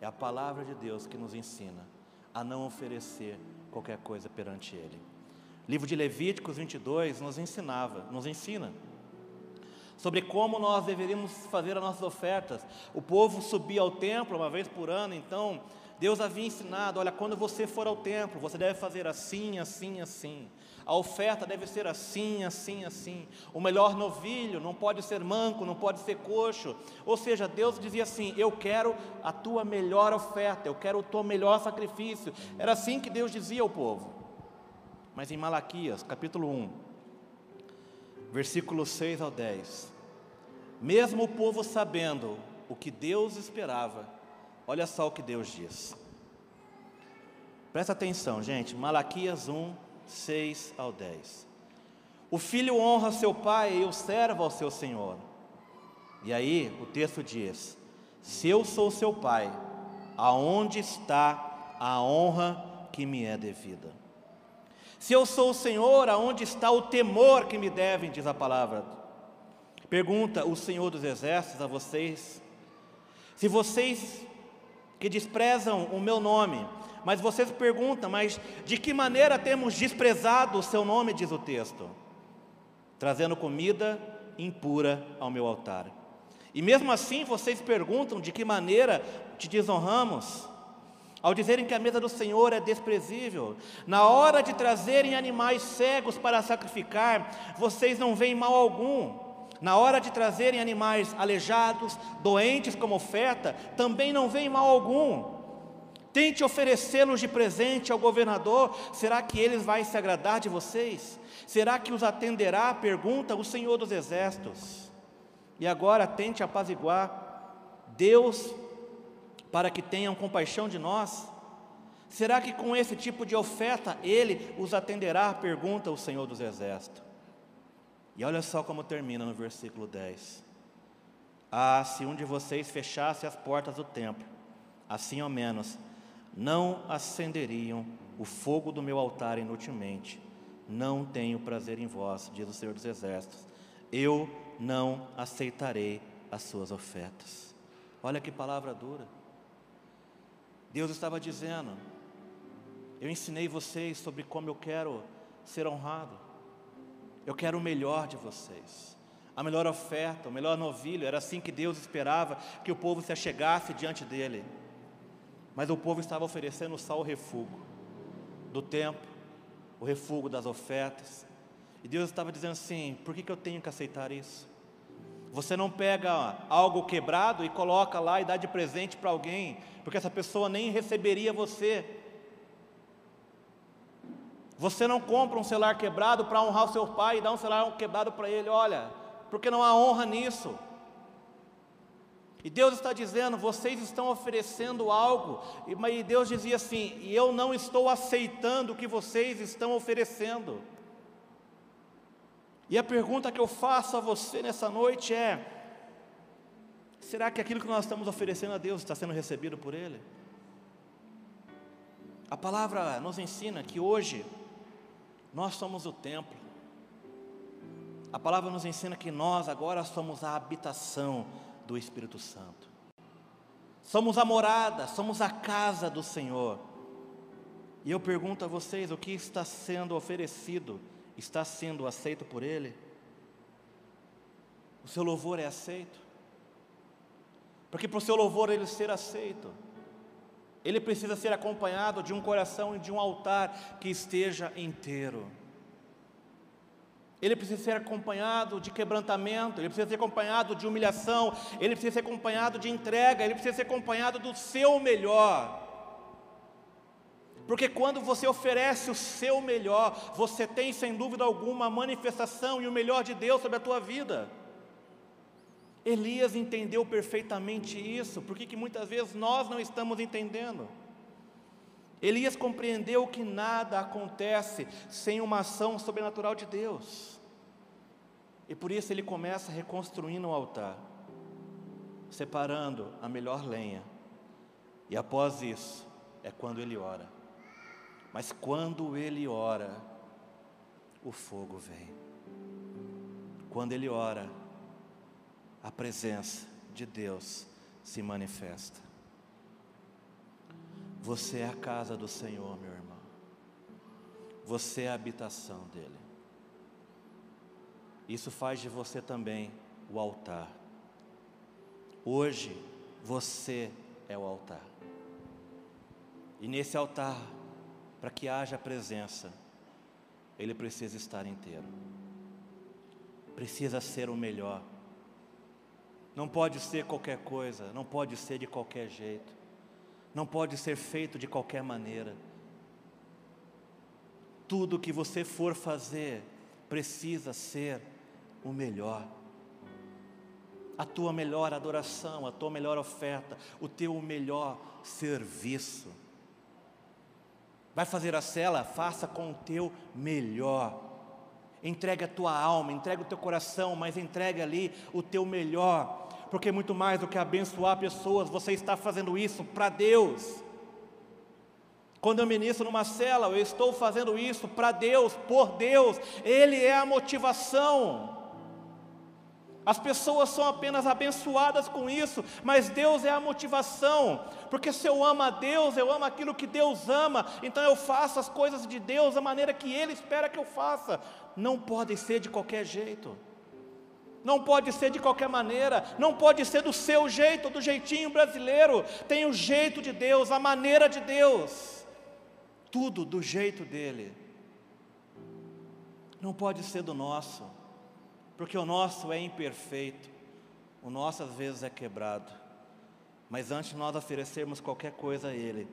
É a palavra de Deus que nos ensina a não oferecer qualquer coisa perante Ele. livro de Levíticos 22 nos ensinava, nos ensina sobre como nós deveríamos fazer as nossas ofertas. O povo subia ao templo uma vez por ano, então Deus havia ensinado: olha, quando você for ao templo, você deve fazer assim, assim, assim. A oferta deve ser assim, assim, assim. O melhor novilho não pode ser manco, não pode ser coxo. Ou seja, Deus dizia assim: Eu quero a tua melhor oferta, eu quero o teu melhor sacrifício. Era assim que Deus dizia ao povo. Mas em Malaquias, capítulo 1, versículos 6 ao 10, mesmo o povo sabendo o que Deus esperava, olha só o que Deus diz. Presta atenção, gente, Malaquias 1, 6 ao 10. O filho honra seu pai e o servo ao seu senhor. E aí o texto diz: Se eu sou seu pai, aonde está a honra que me é devida? Se eu sou o Senhor, aonde está o temor que me devem, diz a palavra Pergunta o Senhor dos Exércitos a vocês: se vocês que desprezam o meu nome, Mas vocês perguntam, mas de que maneira temos desprezado o seu nome, diz o texto? Trazendo comida impura ao meu altar. E mesmo assim vocês perguntam de que maneira te desonramos? Ao dizerem que a mesa do Senhor é desprezível, na hora de trazerem animais cegos para sacrificar, vocês não veem mal algum. Na hora de trazerem animais aleijados, doentes como oferta, também não veem mal algum. Tente oferecê-los de presente ao governador, será que ele vai se agradar de vocês? Será que os atenderá? Pergunta o Senhor dos Exércitos. E agora tente apaziguar Deus para que tenham compaixão de nós? Será que com esse tipo de oferta ele os atenderá? Pergunta o Senhor dos Exércitos. E olha só como termina no versículo 10. Ah, se um de vocês fechasse as portas do templo, assim ao menos, não acenderiam o fogo do meu altar inutilmente. Não tenho prazer em vós, diz o Senhor dos Exércitos. Eu não aceitarei as suas ofertas. Olha que palavra dura. Deus estava dizendo: Eu ensinei vocês sobre como eu quero ser honrado. Eu quero o melhor de vocês. A melhor oferta, o melhor novilho, era assim que Deus esperava que o povo se achegasse diante dele. Mas o povo estava oferecendo só o refúgio do tempo, o refúgio das ofertas. E Deus estava dizendo assim: por que, que eu tenho que aceitar isso? Você não pega algo quebrado e coloca lá e dá de presente para alguém, porque essa pessoa nem receberia você. Você não compra um celular quebrado para honrar o seu pai e dá um celular quebrado para ele, olha, porque não há honra nisso. E Deus está dizendo, vocês estão oferecendo algo, e Deus dizia assim: e eu não estou aceitando o que vocês estão oferecendo. E a pergunta que eu faço a você nessa noite é: será que aquilo que nós estamos oferecendo a Deus está sendo recebido por Ele? A palavra nos ensina que hoje nós somos o templo. A palavra nos ensina que nós agora somos a habitação do Espírito Santo. Somos a morada, somos a casa do Senhor. E eu pergunto a vocês: o que está sendo oferecido está sendo aceito por Ele? O seu louvor é aceito? Porque para o seu louvor ele ser aceito, ele precisa ser acompanhado de um coração e de um altar que esteja inteiro. Ele precisa ser acompanhado de quebrantamento, ele precisa ser acompanhado de humilhação, ele precisa ser acompanhado de entrega, ele precisa ser acompanhado do seu melhor. Porque quando você oferece o seu melhor, você tem sem dúvida alguma a manifestação e o melhor de Deus sobre a tua vida. Elias entendeu perfeitamente isso, por que muitas vezes nós não estamos entendendo? Elias compreendeu que nada acontece sem uma ação sobrenatural de Deus. E por isso ele começa reconstruindo o altar, separando a melhor lenha. E após isso, é quando ele ora. Mas quando ele ora, o fogo vem. Quando ele ora, a presença de Deus se manifesta. Você é a casa do Senhor, meu irmão. Você é a habitação dele. Isso faz de você também o altar. Hoje, você é o altar. E nesse altar, para que haja presença, ele precisa estar inteiro. Precisa ser o melhor. Não pode ser qualquer coisa, não pode ser de qualquer jeito. Não pode ser feito de qualquer maneira. Tudo que você for fazer precisa ser o melhor. A tua melhor adoração, a tua melhor oferta, o teu melhor serviço. Vai fazer a cela? Faça com o teu melhor. Entregue a tua alma, entregue o teu coração, mas entregue ali o teu melhor, porque muito mais do que abençoar pessoas, você está fazendo isso para Deus. Quando eu ministro numa cela, eu estou fazendo isso para Deus, por Deus, Ele é a motivação. As pessoas são apenas abençoadas com isso, mas Deus é a motivação, porque se eu amo a Deus, eu amo aquilo que Deus ama, então eu faço as coisas de Deus da maneira que Ele espera que eu faça. Não pode ser de qualquer jeito, não pode ser de qualquer maneira, não pode ser do seu jeito, do jeitinho brasileiro. Tem o jeito de Deus, a maneira de Deus, tudo do jeito dele, não pode ser do nosso porque o nosso é imperfeito, o nosso às vezes é quebrado. Mas antes de nós oferecermos qualquer coisa a Ele,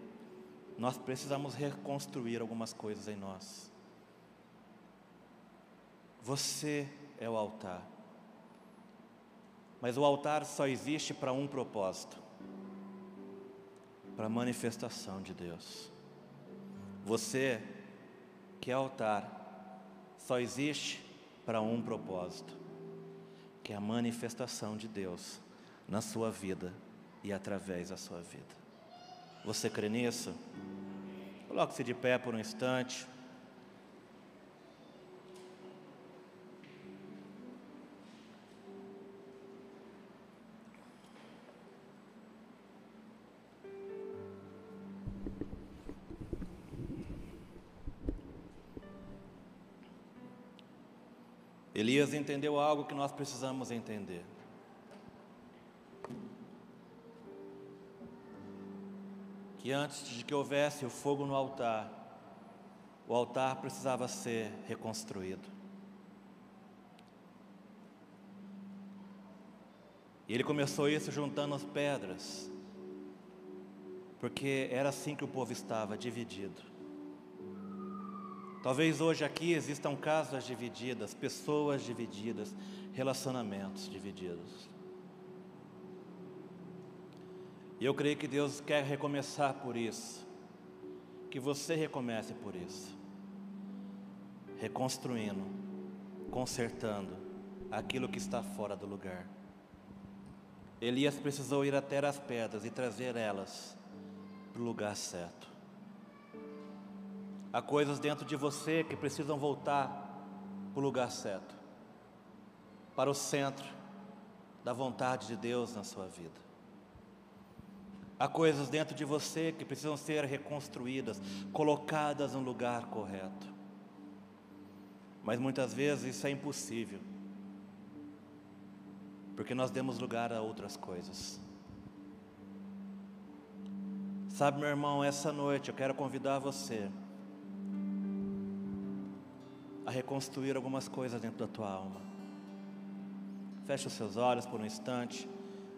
nós precisamos reconstruir algumas coisas em nós. Você é o altar. Mas o altar só existe para um propósito para a manifestação de Deus. Você, que é altar, só existe para um propósito que é a manifestação de Deus na sua vida e através da sua vida. Você crê nisso? Coloque-se de pé por um instante. Elias entendeu algo que nós precisamos entender. Que antes de que houvesse o fogo no altar, o altar precisava ser reconstruído. E ele começou isso juntando as pedras, porque era assim que o povo estava, dividido. Talvez hoje aqui existam casas divididas, pessoas divididas, relacionamentos divididos. E eu creio que Deus quer recomeçar por isso. Que você recomece por isso. Reconstruindo, consertando aquilo que está fora do lugar. Elias precisou ir até as pedras e trazer elas para o lugar certo. Há coisas dentro de você que precisam voltar para o lugar certo, para o centro da vontade de Deus na sua vida. Há coisas dentro de você que precisam ser reconstruídas, colocadas no lugar correto. Mas muitas vezes isso é impossível, porque nós demos lugar a outras coisas. Sabe, meu irmão, essa noite eu quero convidar você a reconstruir algumas coisas dentro da tua alma. Feche os seus olhos por um instante.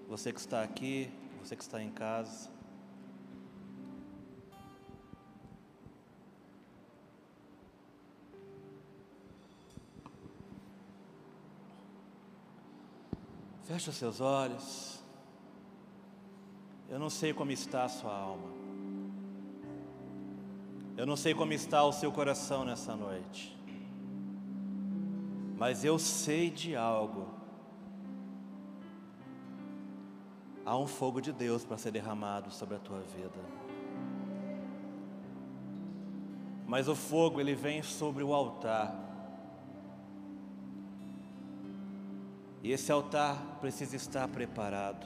Você que está aqui, você que está em casa. Feche os seus olhos. Eu não sei como está a sua alma. Eu não sei como está o seu coração nessa noite mas eu sei de algo. Há um fogo de Deus para ser derramado sobre a tua vida. Mas o fogo ele vem sobre o altar. E esse altar precisa estar preparado.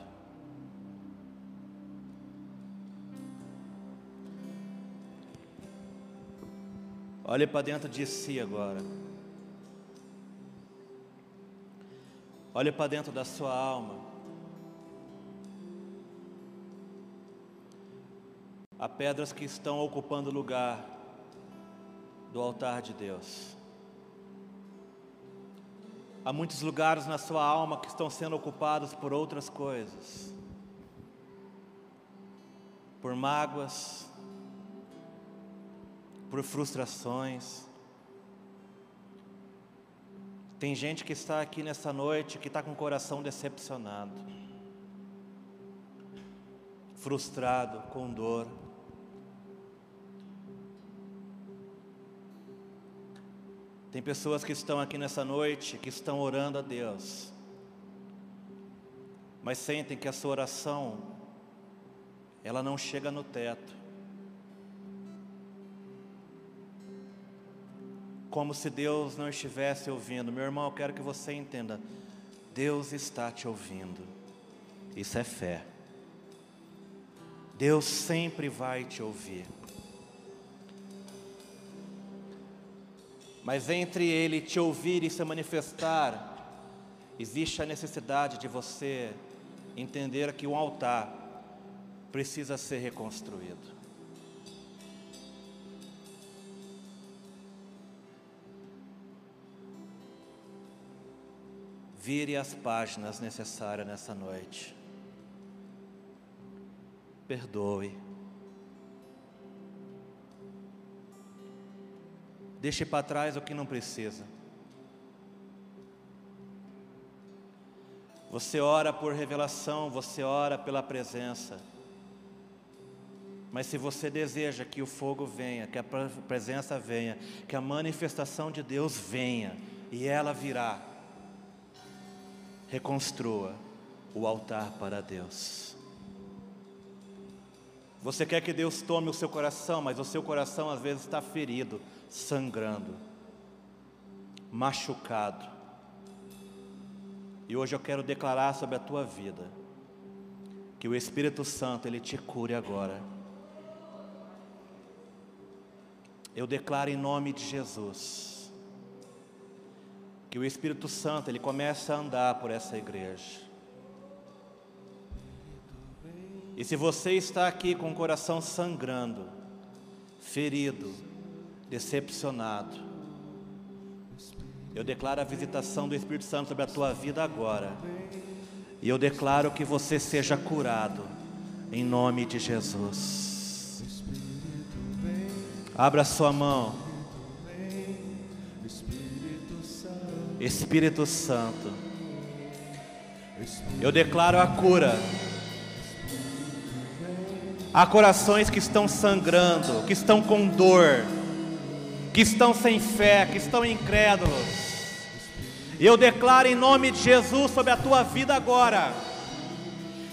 Olhe para dentro de si agora. Olhe para dentro da sua alma. Há pedras que estão ocupando o lugar do altar de Deus. Há muitos lugares na sua alma que estão sendo ocupados por outras coisas, por mágoas, por frustrações, tem gente que está aqui nessa noite que está com o coração decepcionado, frustrado, com dor. Tem pessoas que estão aqui nessa noite que estão orando a Deus, mas sentem que a sua oração ela não chega no teto. Como se Deus não estivesse ouvindo. Meu irmão, eu quero que você entenda. Deus está te ouvindo. Isso é fé. Deus sempre vai te ouvir. Mas entre Ele te ouvir e se manifestar, existe a necessidade de você entender que um altar precisa ser reconstruído. Vire as páginas necessárias nessa noite. Perdoe. Deixe para trás o que não precisa. Você ora por revelação, você ora pela presença. Mas se você deseja que o fogo venha, que a presença venha, que a manifestação de Deus venha, e ela virá, reconstrua o altar para Deus. Você quer que Deus tome o seu coração, mas o seu coração às vezes está ferido, sangrando, machucado. E hoje eu quero declarar sobre a tua vida que o Espírito Santo ele te cure agora. Eu declaro em nome de Jesus que o Espírito Santo ele começa a andar por essa igreja. E se você está aqui com o coração sangrando, ferido, decepcionado, eu declaro a visitação do Espírito Santo sobre a tua vida agora. E eu declaro que você seja curado em nome de Jesus. Abra sua mão. Espírito Santo, eu declaro a cura. Há corações que estão sangrando, que estão com dor, que estão sem fé, que estão incrédulos. Eu declaro em nome de Jesus sobre a tua vida agora,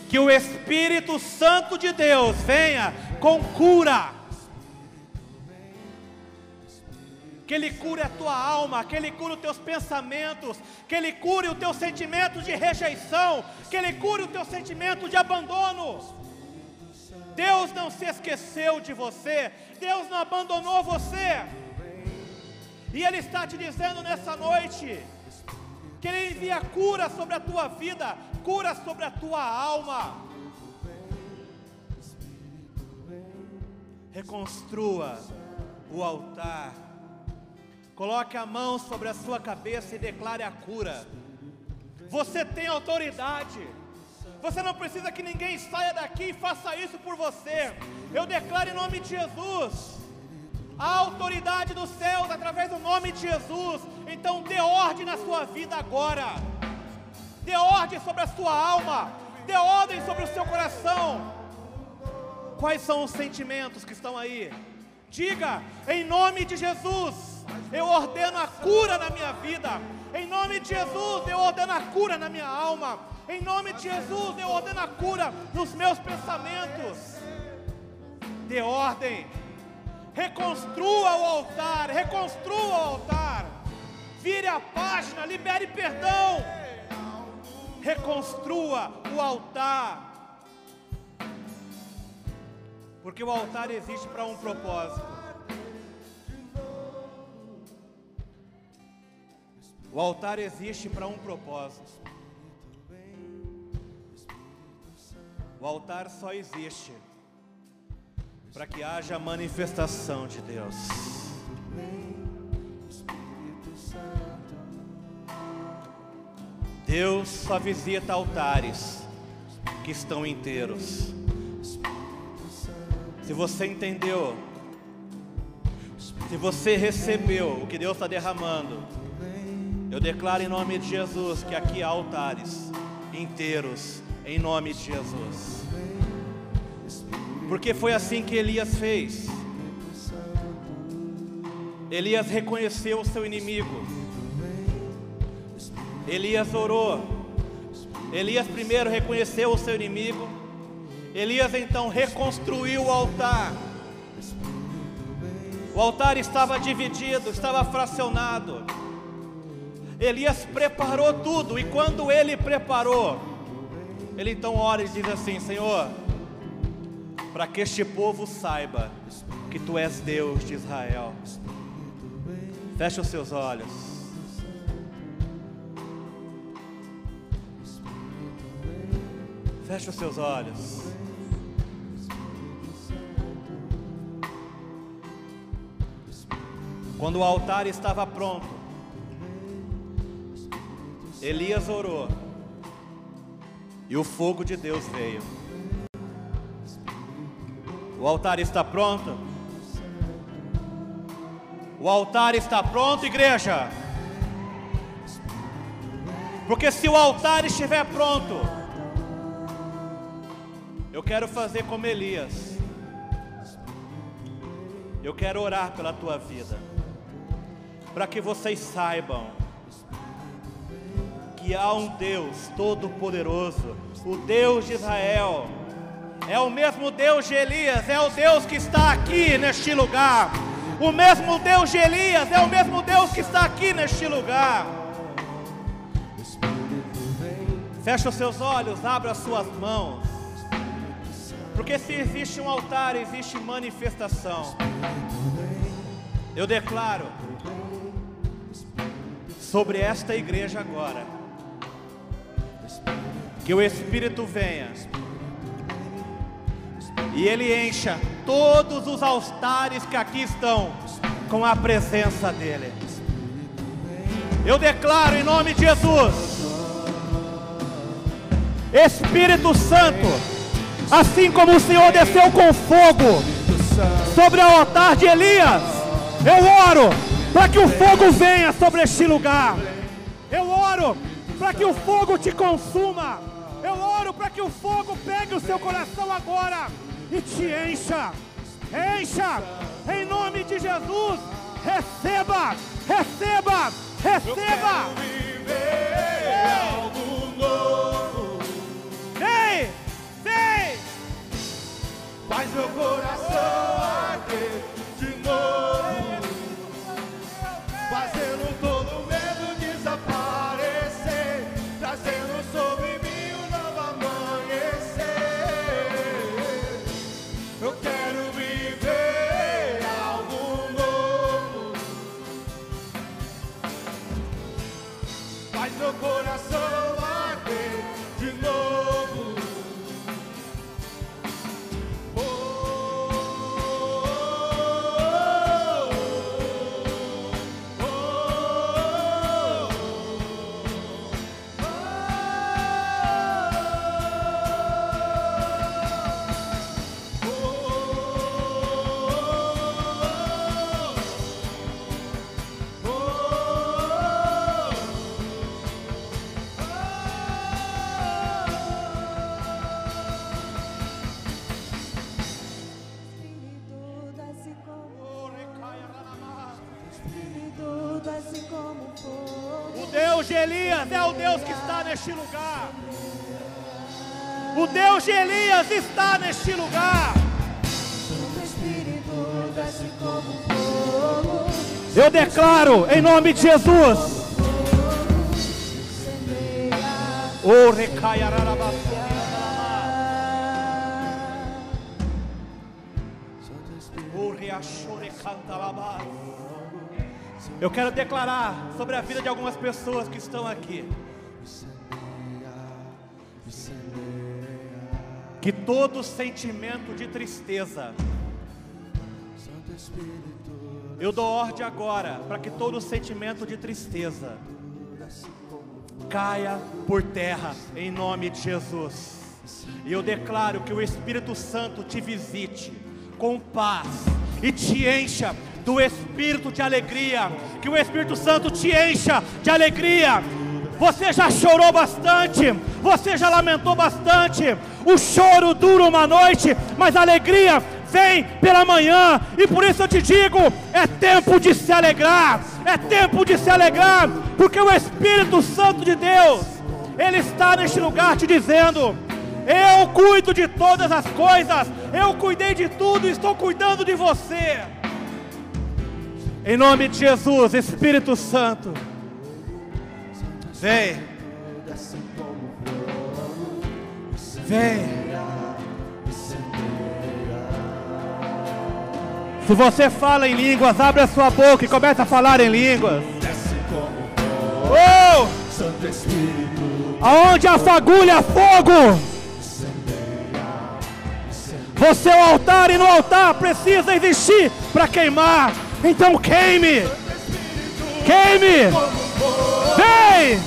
que o Espírito Santo de Deus venha com cura que Ele cure a tua alma, que Ele cure os teus pensamentos, que Ele cure os teus sentimentos de rejeição, que Ele cure o teu sentimento de abandono. Deus não se esqueceu de você, Deus não abandonou você, e Ele está te dizendo nessa noite, que Ele envia cura sobre a tua vida, cura sobre a tua alma. Reconstrua o altar Coloque a mão sobre a sua cabeça e declare a cura. Você tem autoridade. Você não precisa que ninguém saia daqui e faça isso por você. Eu declaro em nome de Jesus a autoridade dos céus através do nome de Jesus. Então dê ordem na sua vida agora. Dê ordem sobre a sua alma. Dê ordem sobre o seu coração. Quais são os sentimentos que estão aí? Diga em nome de Jesus eu ordeno a cura na minha vida. Em nome de Jesus, eu ordeno a cura na minha alma. Em nome de Jesus, eu ordeno a cura nos meus pensamentos. Dê ordem. Reconstrua o altar. Reconstrua o altar. Vire a página. Libere perdão. Reconstrua o altar. Porque o altar existe para um propósito. O altar existe para um propósito. O altar só existe para que haja manifestação de Deus. Deus só visita altares que estão inteiros. Se você entendeu, se você recebeu o que Deus está derramando, eu declaro em nome de Jesus que aqui há altares inteiros, em nome de Jesus. Porque foi assim que Elias fez. Elias reconheceu o seu inimigo. Elias orou. Elias primeiro reconheceu o seu inimigo. Elias então reconstruiu o altar. O altar estava dividido, estava fracionado. Elias preparou tudo, e quando ele preparou, ele então ora e diz assim: Senhor, para que este povo saiba que tu és Deus de Israel. Feche os seus olhos. Feche os seus olhos. Quando o altar estava pronto, Elias orou e o fogo de Deus veio. O altar está pronto. O altar está pronto, igreja. Porque se o altar estiver pronto, eu quero fazer como Elias. Eu quero orar pela tua vida para que vocês saibam que há um Deus todo-poderoso, o Deus de Israel, é o mesmo Deus de Elias, é o Deus que está aqui neste lugar. O mesmo Deus de Elias é o mesmo Deus que está aqui neste lugar. Feche os seus olhos, abra as suas mãos. Porque se existe um altar, existe manifestação. Eu declaro sobre esta igreja agora. Que o Espírito venha e ele encha todos os altares que aqui estão com a presença dele. Eu declaro em nome de Jesus, Espírito Santo, assim como o Senhor desceu com fogo sobre o altar de Elias, eu oro para que o fogo venha sobre este lugar. Eu oro para que o fogo te consuma. Eu oro para que o fogo pegue o seu coração agora e te encha. Encha, em nome de Jesus. Receba, receba, receba. algo novo. Vem, vem. Faz meu coração neste lugar. Eu declaro em nome de Jesus. O. Eu quero declarar sobre a vida de algumas pessoas que estão aqui. Que todo sentimento de tristeza, eu dou ordem agora para que todo sentimento de tristeza caia por terra em nome de Jesus. E eu declaro que o Espírito Santo te visite com paz e te encha do espírito de alegria. Que o Espírito Santo te encha de alegria. Você já chorou bastante, você já lamentou bastante. O choro dura uma noite, mas a alegria vem pela manhã. E por isso eu te digo: é tempo de se alegrar, é tempo de se alegrar, porque o Espírito Santo de Deus, Ele está neste lugar te dizendo: Eu cuido de todas as coisas, eu cuidei de tudo, estou cuidando de você. Em nome de Jesus, Espírito Santo, Vem. Vem. Se você fala em línguas, abre a sua boca e começa a falar em línguas. Oh! Aonde a fagulha fogo, você é o altar e no altar precisa existir para queimar. Então queime, queime, vem,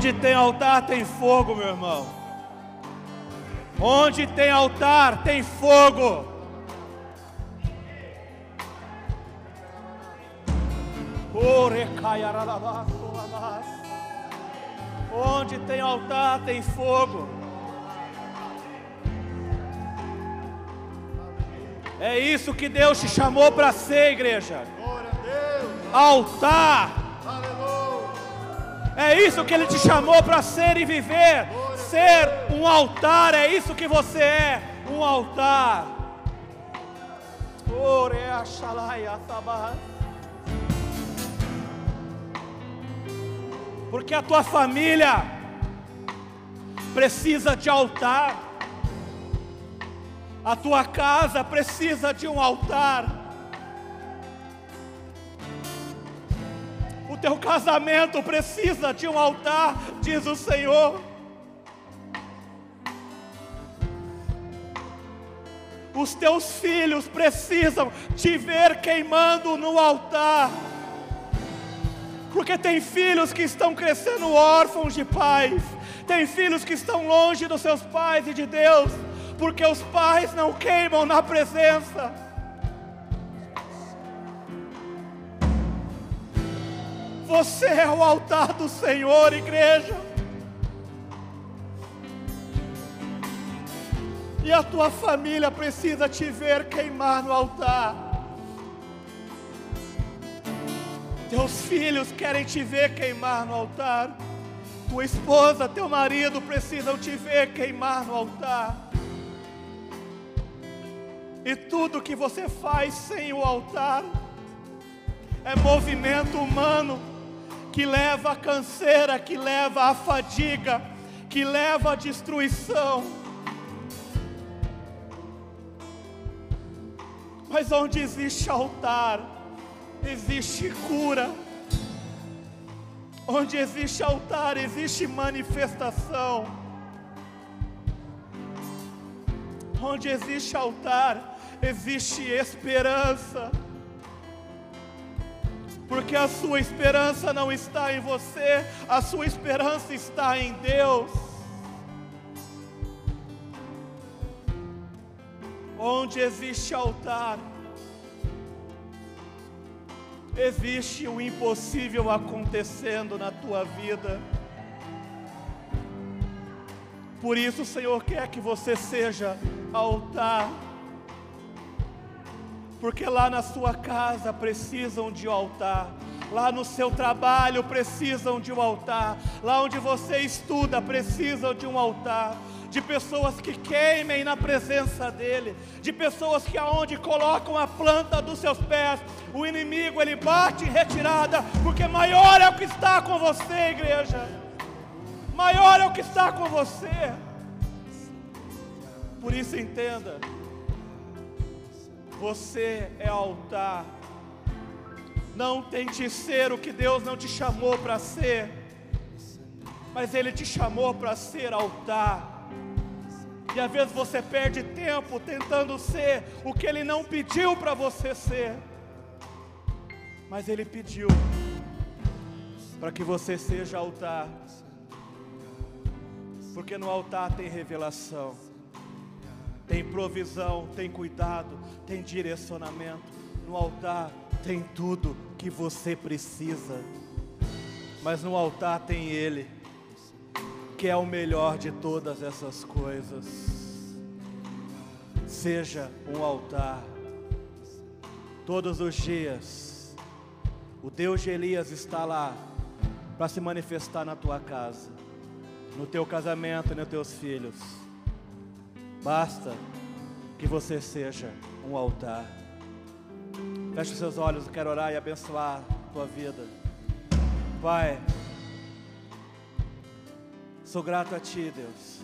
Onde tem altar tem fogo, meu irmão. Onde tem altar tem fogo. Onde tem altar tem fogo. É isso que Deus te chamou para ser, igreja. Altar. É isso que Ele te chamou para ser e viver. Ser um altar, é isso que você é. Um altar. Porque a tua família precisa de altar. A tua casa precisa de um altar. Teu casamento precisa de um altar, diz o Senhor. Os teus filhos precisam te ver queimando no altar. Porque tem filhos que estão crescendo órfãos de pais, tem filhos que estão longe dos seus pais e de Deus, porque os pais não queimam na presença. Você é o altar do Senhor, igreja. E a tua família precisa te ver queimar no altar. Teus filhos querem te ver queimar no altar. Tua esposa, teu marido precisam te ver queimar no altar. E tudo que você faz sem o altar é movimento humano que leva à canseira, que leva à fadiga, que leva à destruição. Mas onde existe altar, existe cura. Onde existe altar, existe manifestação. Onde existe altar, existe esperança. Porque a sua esperança não está em você, a sua esperança está em Deus. Onde existe altar, existe o impossível acontecendo na tua vida. Por isso o Senhor quer que você seja altar. Porque lá na sua casa precisam de um altar. Lá no seu trabalho precisam de um altar. Lá onde você estuda precisam de um altar de pessoas que queimem na presença dele, de pessoas que aonde colocam a planta dos seus pés, o inimigo ele bate em retirada, porque maior é o que está com você, igreja. Maior é o que está com você. Por isso entenda, você é altar. Não tente ser o que Deus não te chamou para ser, mas Ele te chamou para ser altar. E às vezes você perde tempo tentando ser o que Ele não pediu para você ser. Mas Ele pediu para que você seja altar. Porque no altar tem revelação, tem provisão, tem cuidado, tem direcionamento. No altar tem tudo que você precisa. Mas no altar tem Ele que é o melhor de todas essas coisas. Seja um altar. Todos os dias, o Deus de Elias está lá para se manifestar na tua casa, no teu casamento e nos teus filhos. Basta que você seja um altar. Feche seus olhos, eu quero orar e abençoar a tua vida. Pai, Sou grato a Ti, Deus.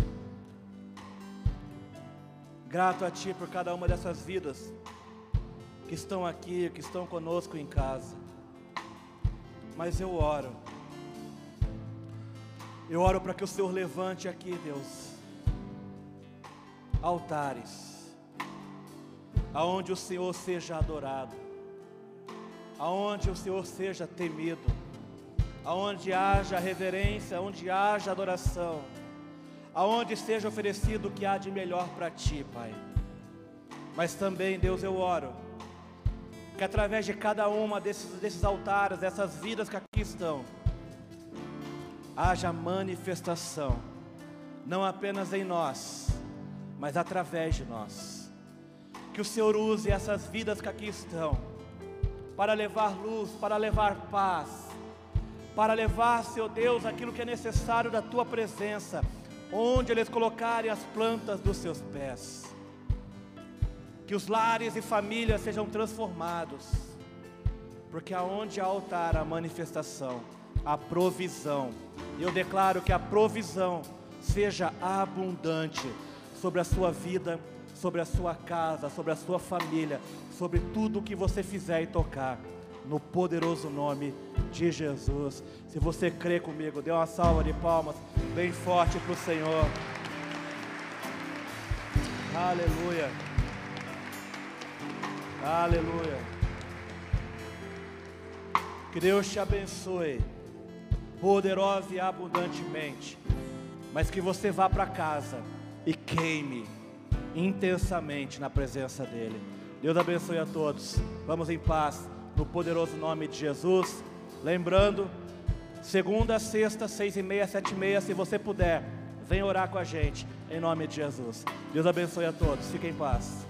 Grato a Ti por cada uma dessas vidas que estão aqui, que estão conosco em casa. Mas eu oro. Eu oro para que o Senhor levante aqui, Deus, altares, aonde o Senhor seja adorado, aonde o Senhor seja temido aonde haja reverência, onde haja adoração, aonde seja oferecido o que há de melhor para ti, Pai. Mas também, Deus, eu oro, que através de cada uma desses, desses altares, dessas vidas que aqui estão, haja manifestação, não apenas em nós, mas através de nós. Que o Senhor use essas vidas que aqui estão, para levar luz, para levar paz, para levar, Senhor Deus, aquilo que é necessário da tua presença, onde eles colocarem as plantas dos seus pés. Que os lares e famílias sejam transformados, porque aonde há altar, a manifestação, a provisão. Eu declaro que a provisão seja abundante sobre a sua vida, sobre a sua casa, sobre a sua família, sobre tudo o que você fizer e tocar no poderoso nome de Jesus. Se você crê comigo, dê uma salva de palmas bem forte para o Senhor. Aleluia. Aleluia. Que Deus te abençoe, poderosa e abundantemente. Mas que você vá para casa e queime intensamente na presença dEle. Deus abençoe a todos. Vamos em paz no poderoso nome de Jesus. Lembrando, segunda, sexta, seis e meia, sete e meia, se você puder, venha orar com a gente, em nome de Jesus. Deus abençoe a todos, fiquem em paz.